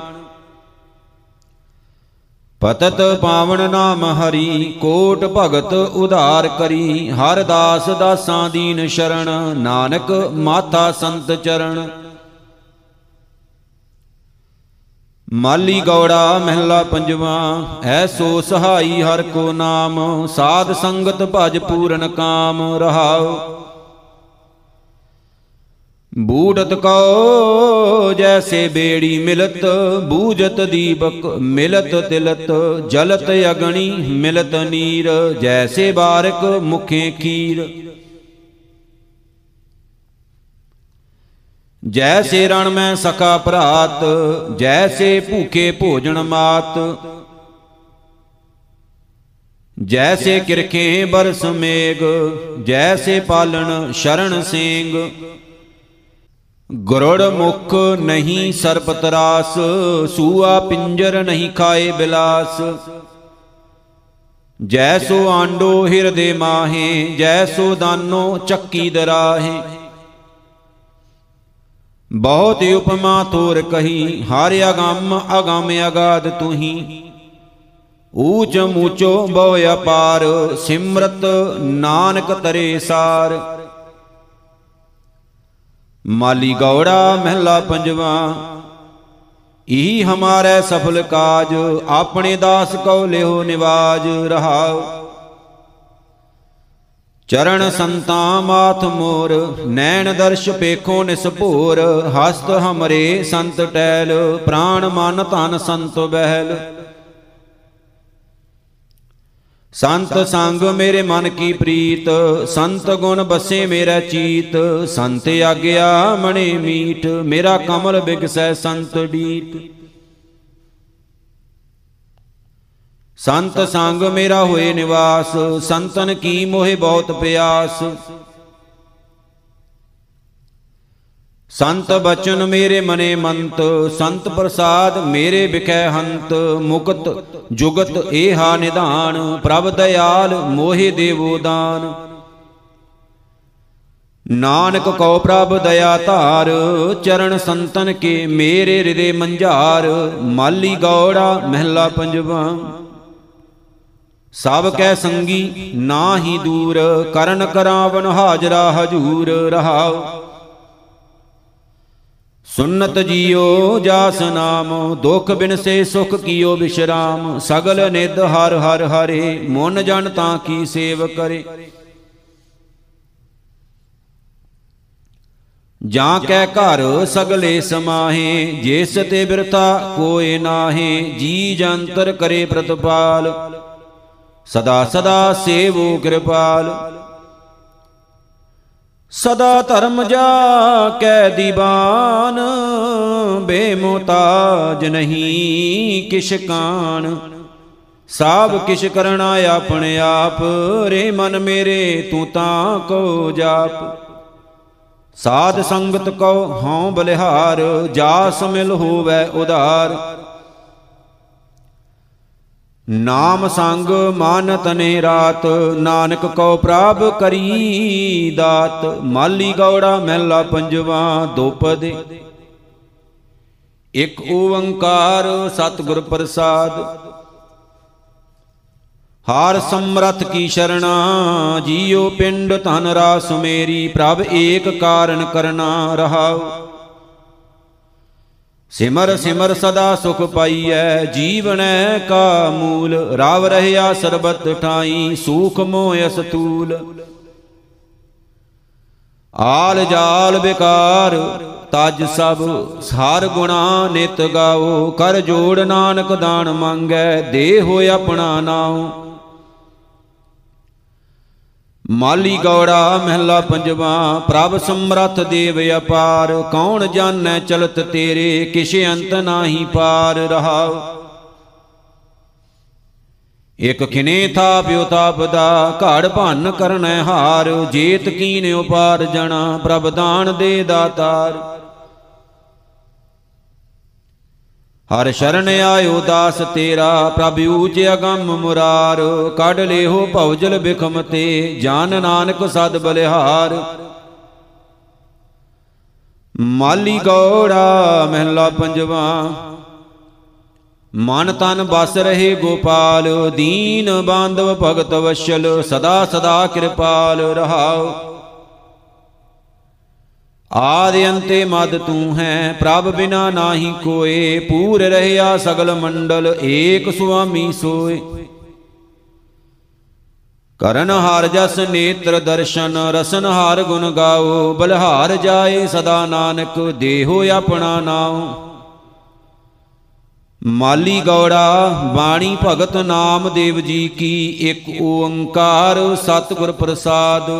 A: ਪਤਤ ਪਾਵਨ ਨਾਮ ਹਰੀ, ਕੋਟ ਭਗਤ ਉਧਾਰ ਕਰੀ। ਹਰ ਦਾਸ ਦਾਸਾਂ ਦੀਨ ਸ਼ਰਣ ਨਾਨਕ ਮਾਤਾ ਸੰਤ ਚਰਨ। ਮਾਲੀ ਗੌੜਾ ਮਹਿਲਾ ਪੰਜਵਾ ਐਸੋ ਸਹਾਈ ਹਰ ਕੋ ਨਾਮ, ਸਾਧ ਸੰਗਤ ਭਜ ਪੂਰਨ ਕਾਮ ਰਹਾਉ। ਬੂੜਤ ਕੋ ਜੈਸੇ ਬੇੜੀ ਮਿਲਤ ਬੂਜਤ ਦੀਪਕ ਮਿਲਤ ਤਿਲਤ, ਜਲਤ ਅਗਣੀ ਮਿਲਤ ਨੀਰ, ਜੈਸੇ ਬਾਰਕ ਮੁਖੇ ਖੀਰ। ਜੈਸੇ ਰਣ ਮੈਂ ਸਕਾ ਭਰਾਤ, ਜੈਸੇ ਭੂਖੇ ਭੋਜਨ ਮਾਤ। ਜੈਸੇ ਕਿਰਖੇ ਬਰਸ ਮੇਗ, ਜੈਸੇ ਪਾਲਣ ਸ਼ਰਨ ਸਿੰਘ ਗਰੁੜ ਮੁਖ ਨਹੀਂ ਸਰਪਤਰਾਸ ਸੂਆ ਪਿੰਜਰ ਨਹੀਂ ਖਾਏ ਬਿਲਾਸ। ਜੈਸੋ ਆਂਡੋ ਹਿਰਦੇ ਮਾਹੇ, ਜੈਸੋ ਦਾਨੋ ਚੱਕੀ ਦਰਾਹੇ। ਬਹੁਤ ਉਪਮਾ ਤੋਰ ਕਹੀ ਹਰ ਅਗੰਮ ਅਗੰਮ ਅਗਾਦ ਤੁਹੀ। ਊਚ ਮੂਚੋ ਬਹੁ ਅਪਾਰ, ਸਿਮਰਤ ਨਾਨਕ ਤਰੇ ਸਾਰ। ਮਾਲੀ ਗੌੜਾ ਮਹਿਲਾ ਪੰਜਵਾ, ਇਹੀ ਹਮਾਰੇ ਸਫਲ ਕਾਜ, ਆਪਣੇ ਦਾਸ ਕਉ ਲਿਓ ਨਿਵਾਜ ਰਹਾਉ। ਚਰਨ ਸੰਤਾ ਮਾਥ ਮੋਰ, ਨੈਣ ਦਰਸ਼ ਪੇਖੋ ਨਿਸਭੋਰ ਹਸਤ ਹਮਰੇ ਸੰਤ ਟੈਲ ਪ੍ਰਾਣ ਮਨ ਧਨ ਸੰਤ ਬਹਿਲ। ਸੰਤ ਸੰਗ ਮੇਰੇ ਮਨ ਕੀ ਪ੍ਰੀਤ, ਸੰਤ ਗੁਣ ਬਸੇ ਮੇਰਾ ਚੀਤ, ਸੰਤ ਆਗਿਆ ਮਣੇ ਮੀਠ, ਮੇਰਾ ਕਮਲ ਬਿਗਸੈ ਸੰਤ ਡੀਟ ਸੰਤ ਸੰਗ ਮੇਰਾ ਹੋਏ ਨਿਵਾਸ ਸੰਤਨ ਕੀ ਮੋਹਿ ਬਹੁਤ ਪਿਆਸ। ਸੰਤ ਬਚਨ ਮੇਰੇ ਮਨੇ ਮੰਤ ਸੰਤ ਪ੍ਰਸਾਦ ਮੇਰੇ ਵਿਖੈ ਹੰਤ ਮੁਕਤ ਜੁਗਤ ਏਹਾ ਨਿਧਾਨ ਪ੍ਰਭ ਦਇਆਲ ਮੋਹਿ ਦੇਵੋ ਦਾਨ। ਨਾਨਕ ਕਉ ਪ੍ਰਭ ਦਇਆ ਧਾਰ ਚਰਨ ਸੰਤਨ ਕੇ ਮੇਰੇ ਹਿਰਦੇ ਮੰਝਾਰ ਮਾਲੀ ਗੌੜਾ ਮਹਿਲਾ ਪੰਜਵਾ। ਸਭ ਕੈ ਸੰਗੀ, ਨਾਹੀ ਦੂਰ, ਕਰਨ ਕਰਾਵਨ ਹਾਜ਼ਰਾ ਹਜੂਰ ਰਹਾਉ। ਸੁਨਤ ਜੀਓ ਜਾਸ ਨਾਮ, ਦੁਖ ਬਿਨ ਸੇ ਸੁਖ ਕੀਓ ਵਿਸ਼ਰਾਮ। ਸਗਲ ਨਿਦ ਹਰ ਹਰ ਹਰੇ, ਮਨ ਜਨ ਤਾਂ ਕੀ ਸੇਵ ਕਰੇ। ਜਾਂ ਕੈ ਘਰ ਸਗਲੇ ਸਮਾਹੇ, ਜਿਸ ਤੇ ਬਿਰਤਾ ਕੋਏ ਨਾਹੇ ਜੀ ਜੰਤਰ ਕਰੇ ਪ੍ਰਤਪਾਲ। ਸਦਾ ਸਦਾ ਸੇਵੋ ਕਿਰਪਾਲ। ਸਦਾ ਧਰਮ ਜਾ ਕੈ ਦੀਵਾਨ, ਬੇਮੋਤਾਜ ਨਹੀਂ ਕਿਛ ਕਾਣ। ਸਾਬ ਕਿਛ ਕਰਨਾ ਆਪਣੇ ਆਪ, ਰੇ ਮਨ ਮੇਰੇ ਤੂੰ ਤਾਂ ਕੋ ਜਾਪ। ਸਾਧ ਸੰਗਤ ਕੋ ਹਉ ਬਲਿਹਾਰ, ਜਾਸ ਮਿਲ ਹੋਵੇ ਉਧਾਰ। ਨਾਮ ਸੰਗ ਮਨ ਤਨੇ ਰਾਤ ਨਾਨਕ ਕੋ ਪ੍ਰਭ ਕਰੀ ਦਾਤ। ਮਾਲੀ ਗੌੜਾ ਮਹਿਲਾ ਪੰਜਵਾ ਦੋਪਦੇ ਇਕ ਓੰਕਾਰ ਸਤਿਗੁਰ ਪ੍ਰਸਾਦ। ਹਾਰ ਸਮਰਥ ਕੀ ਸ਼ਰਣਾ, ਜੀਉ ਪਿੰਡ ਧਨ ਰਾਸ ਮੇਰੀ, ਪ੍ਰਭ ਏਕ ਕਾਰਨ ਕਰਨਾ ਰਹਾਉ। ਸਿਮਰ ਸਿਮਰ ਸਦਾ ਸੁਖ ਪਾਈਐ, ਜੀਵਨੈ ਕਾ ਮੂਲ, ਰਾਵ ਰਹਿਆ ਸਰਬਤ ਠਾਈ, ਸੂਖ ਮੋਹ ਅਸਤੂਲ। ਆਲ ਜਾਲ ਵਿਕਾਰ ਤਜ ਸਭ ਸਾਰ ਗੁਣਾ ਨਿਤ ਗਾਓ, ਕਰ ਜੋੜ ਨਾਨਕ ਦਾਨ ਮੰਗੈ, ਦੇ ਹੋਇ ਆਪਣਾ ਨਾਉ। ਮਾਲੀ ਗੌੜਾ ਮਹਿਲਾ ਪੰਜਵਾ, ਪ੍ਰਭ ਸਮਰੱਥ ਦੇਵ ਅਪਾਰ, ਕੌਣ ਜਾਣੈ ਚਲਤ ਤੇਰੇ, ਕਿਛ ਅੰਤ ਨਾਹੀ ਪਾਰ ਰਹਾਉ। ਇਕ ਖਿਨੇ ਥਾਪਿਓ ਤਾਪਦਾ ਘੜ ਭੰਨ ਕਰਨੈ ਹਾਰ, ਜੇਤ ਕੀਨ ਉਪਾਰ ਜਣਾ, ਪ੍ਰਭ ਦਾਨ ਦੇ ਦਾਤਾਰ। ਹਰ ਸ਼ਰਨ ਆਇਓ ਦਾਸ ਤੇਰਾ, ਪ੍ਰਭ ਊਚ ਅਗੰਮ ਮੁਰਾਰ। ਕੱਢ ਲਿਓ ਭਉਜਲ ਬਿਖਮ ਤੇ, ਜਾਨ ਨਾਨਕ ਸਦ ਬਲਿਹਾਰ। ਮਾਲੀ ਗੌੜਾ ਮਹਿਲਾ ਪੰਜਵਾ। ਮਨ ਤਨ ਬਸ ਰਹੇ ਗੋਪਾਲ, ਦੀਨ ਬਾਂਧਵ ਭਗਤ ਵਸ਼ਲ, ਸਦਾ ਸਦਾ ਕਿਰਪਾਲ ਰਹਾਓ ਆਦਿ ਅੰਤੇ ਮਦ ਤੂੰ ਹੈ, ਪ੍ਰਭ ਬਿਨਾ ਨਾਹੀ ਕੋਏ, ਪੂਰ ਰਹਿਆ ਸਗਲ ਮੰਡਲ, ਏਕ ਸੁਆਮੀ ਸੋਏ। ਕਰਨ ਹਾਰ ਜਸ ਨੇਤਰ ਦਰਸ਼ਨ, ਰਸਨ ਹਾਰ ਗੁਣ ਗਾਓ, ਬਲਹਾਰ ਜਾਏ ਸਦਾ ਨਾਨਕ, ਦੇਹੋ ਆਪਣਾ ਨਾਉ। ਮਾਲੀ ਗੌੜਾ, ਬਾਣੀ ਭਗਤ ਨਾਮ ਦੇਵ ਜੀ ਕੀ, ਇੱਕ ਓੰਕਾਰ ਸਤਿਗੁਰ ਪ੍ਰਸਾਦ।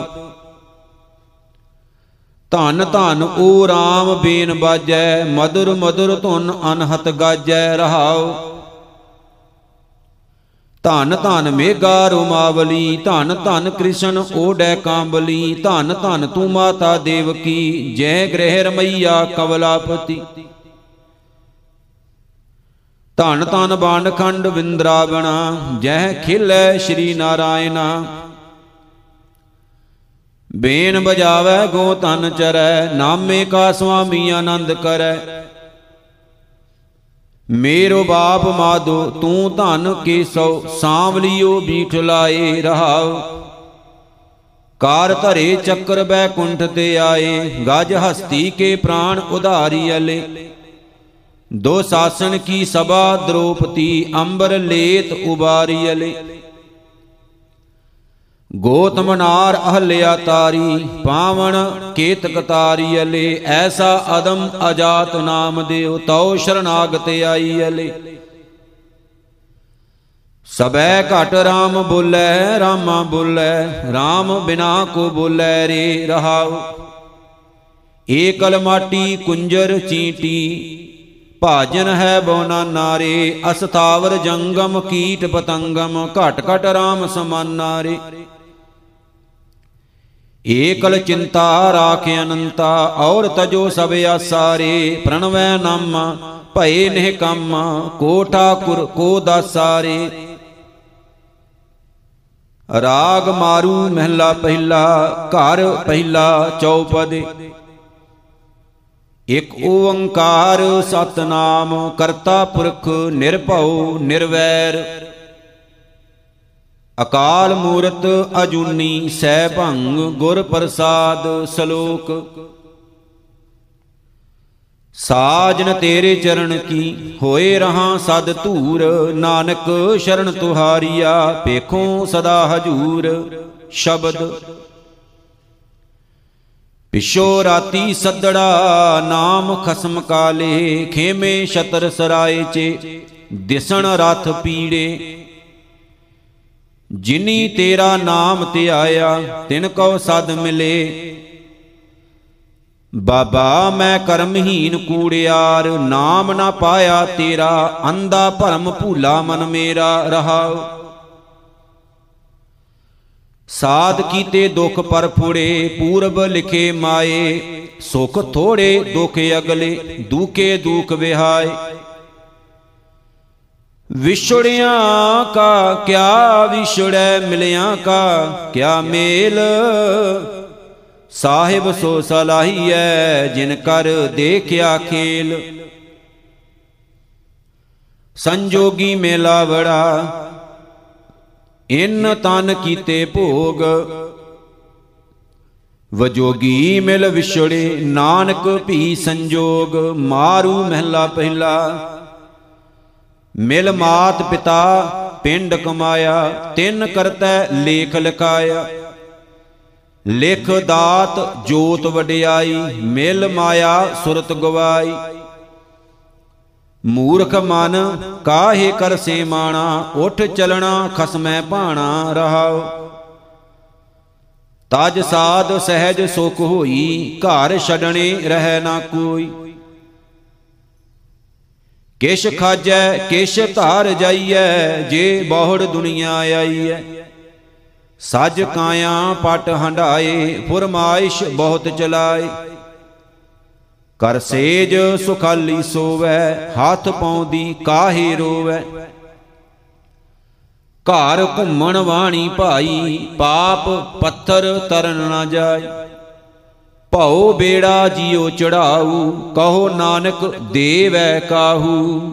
A: ਧੰਨ ਧੰਨ ਓ RAM ਬੇਨ ਬਾਜੈ ਮధుਰ ਮధుਰ ਧੁਨ ਅਨਹਤ ਗਾਜੈ ਰਹਾਉ। ਧੰਨ ਧੰਨ ਮੇਗਾ ਰੁਮਾਵਲੀ, ਧੰਨ ਧੰਨ ਕ੍ਰਿਸ਼ਨ ਓਡੈ ਕਾਂਬਲੀ, ਧੰਨ ਧੰਨ ਤੂੰ ਮਾਤਾ ਦੇਵਕੀ, ਜੈ ਗ੍ਰਹਿ ਰਮਈਆ ਕਵਲਾਪਤੀ ਧੰਨ ਧੰਨ ਬਾਂਡਖੰਡ ਵਿੰਦਰਾਵਣਾ, ਜਹ ਖਿਲੈ ਸ਼੍ਰੀ ਨਾਰਾਇਣਾ। ਬੇਨ ਬਜਾਵੇ ਗੋ ਤਨ ਚਰੈ, ਨਾਮੇ ਕਾ ਸੁਆਮੀ ਆਨੰਦ ਕਰੈ। ਮੇਰੋ ਬਾਪ ਮਾਦੋ ਤੂੰ ਧਨ ਕੇ ਸੋ ਸਾਂਵਲਿਓ ਬੀਠ ਲਾਏ ਰਹਾਉ। ਕਾਰ ਧਰੇ ਚੱਕਰ ਬੈਕੁੰਠ ਤੇ ਆਏ, ਗਜ ਹਸਤੀ ਕੇ ਪ੍ਰਾਣ ਉਧਾਰੀ ਅਲੇ। ਦੋ ਸਾਸਨ ਕੀ ਸਭਾ ਦ੍ਰੋਪਤੀ ਅੰਬਰ ਲੇਤ ਉਬਾਰੀ ਅਲੇ। ਗੋਤਮ ਨਾਰ ਅਹਲਿਆ ਤਾਰੀ ਪਾਵਨ ਕੇਤਕ ਤਾਰੀ ਅਲੇ, ਐਸਾ ਅਦਮ ਅਜਾਤ ਨਾਮ ਦਿਓ, ਤਉ ਸ਼ਰਨਾਗਤ ਆਈ ਅਲੇ। ਸਬੈ ਘਟ RAM ਬੋਲੇ, ਰਾਮਾ ਬੋਲੇ RAM ਬਿਨਾ ਕੋ ਬੋਲੇ ਰੇ ਰਹਾਉ। ਏਕਲ ਮਾਟੀ ਕੁੰਜਰ ਚੀਟੀ, ਭਾਜਨ ਹੈ ਬੋਨਾ ਨਾਰੇ ਅਸਥਾਵਰ ਜੰਗਮ ਕੀਟ ਪਤੰਗਮ, ਘਟ ਘਟ RAM ਸਮਾਨਾਰੇ ਏਕਲ ਚਿੰਤਾ ਰਾਖ ਅਨੰਤਾ ਔਰ ਤਜੋ ਸਭ ਆਸਾਰੇ, ਪ੍ਰਣਵੈ ਨਾਮ, ਭਏ ਨਿਹ ਕੰਮ ਕੋ ਠਾਕੁਰ ਕੋ ਦਾਸਾਰੇ। ਰਾਗ ਮਾਰੂ ਮਹਿਲਾ ਪਹਿਲਾ, ਘਰ ਪਹਿਲਾ ਚੌਪਦੇ। ਇਕ ਓੰਕਾਰ ਸਤਨਾਮ, ਕਰਤਾ ਪੁਰਖ ਨਿਰਭਉ ਨਿਰਵੈਰ। ਅਕਾਲ ਮੂਰਤ ਅਜੂਨੀ ਸੈਭੰਗ ਗੁਰ ਪ੍ਰਸਾਦ ਸ਼ਲੋਕ। ਸਾਜਨ ਤੇਰੇ ਚਰਨ ਕੀ, ਹੋਏ ਰਹਾ ਸਦ ਧੂਰ, ਨਾਨਕ ਸ਼ਰਨ ਤੁਹਾਰੀਆ ਪੇਖੋਂ ਸਦਾ ਹਜੂਰ, ਸ਼ਬਦ। ਪਿਛੋ ਰਾਤੀ ਸੱਦੜਾ, ਨਾਮ ਖਸਮ ਕਾਲੇ, ਖੇਮੇ ਛਤਰ ਸਰਾਏ ਚੇ, ਦਿਸਣ ਰਥ ਪੀੜੇ ਜਿਨੀ ਤੇਰਾ ਨਾਮ ਧਿਆਇਆ ਤਿਨ ਕੋ ਸਦ ਮਿਲੇ। ਬਾਬਾ, ਮੈਂ ਕਰਮਹੀਨ ਕੂੜਿਆਰ, ਨਾਮ ਨਾ ਪਾਇਆ ਤੇਰਾ ਅੰਦਾ ਭਰਮ ਭੂਲਾ ਮਨ ਮੇਰਾ ਰਹਾਉ। ਸਾਧ ਕੀਤੇ ਦੁਖ ਪਰ ਫੁੜੇ, ਪੂਰਬ ਲਿਖੇ ਮਾਏ, ਸੁਖ ਥੋੜੇ ਦੁਖ ਅਗਲੇ, ਦੂਕੇ ਦੂਖ ਵਿਹਾਏ। ਵਿਛੜਿਆਂ ਕਾ, ਕਿਆ ਵਿਛੜੈ ਮਿਲਿਆਂ ਕਾ, ਕਿਆ ਮੇਲ? ਸਾਹਿਬ ਸੋ ਸਲਾਹੀਐ, ਜਿਨ ਕਰ ਦੇਖਿਆ ਖੇਲ। ਸੰਜੋਗੀ ਮੇਲਾ ਵੜਾ, ਇਨ ਤਨ ਕੀਤੇ ਭੋਗ। ਵਜੋਗੀ ਮਿਲ ਵਿਛੜੇ, ਨਾਨਕ ਭੀ ਸੰਜੋਗ, ਮਾਰੂ ਮਹਿਲਾ ਪਹਿਲਾ। ਮਿਲ ਮਾਤ ਪਿਤਾ ਪਿੰਡ ਕਮਾਇਆ, ਤਿੰਨ ਕਰਤੈ ਲੇਖ ਲਕਾਇਆ ਲਿਖ ਦਾਤ ਜੋਤ ਵਡਿਆਈ, ਮਿਲ ਮਾਇਆ ਸੁਰਤ ਗਵਾਈ। ਮੂਰਖ ਮਨ ਕਾਹੇ ਕਰ ਸੇ ਮਾਣਾ, ਉਠ ਚਲਣਾ ਖਸਮੈ ਭਾਣਾ ਰਹਾਉ। ਤਜ ਸਾਧ ਸਹਿਜ ਸੁਖ ਹੋਈ, ਘਰ ਛਡਣੇ ਰਹਿ ਨਾ ਕੋਈ। ਕਿਛ ਖਾਜੈ, ਕਿਛ ਧਾਰ ਜਾਈਐ, ਜੇ ਬਹੁੜ ਦੁਨੀਆ ਆਈਐ। ਸਜ ਕਾਇਆ ਪਟ ਹੰਡਾਏ ਫਰਮਾਇਸ਼ ਬਹੁਤ ਚਲਾਏ। ਕਰ ਸੇਜ ਸੁਖਾਲੀ ਸੋਵੈ, ਹੱਥ ਪਾਉਂਦੀ ਕਾਹੇ ਰੋਵੈ। ਘਰ ਘੁੰਮਣ ਵਾਣੀ ਭਾਈ, ਪਾਪ ਪੱਥਰ ਤਰਨ ਨਾ ਜਾਏ। ਭਉ ਬੇੜਾ ਜਿਉ ਚੜਾਊ ਕਹੋ ਨਾਨਕ ਦੇਵੈ ਕਾਹੂ।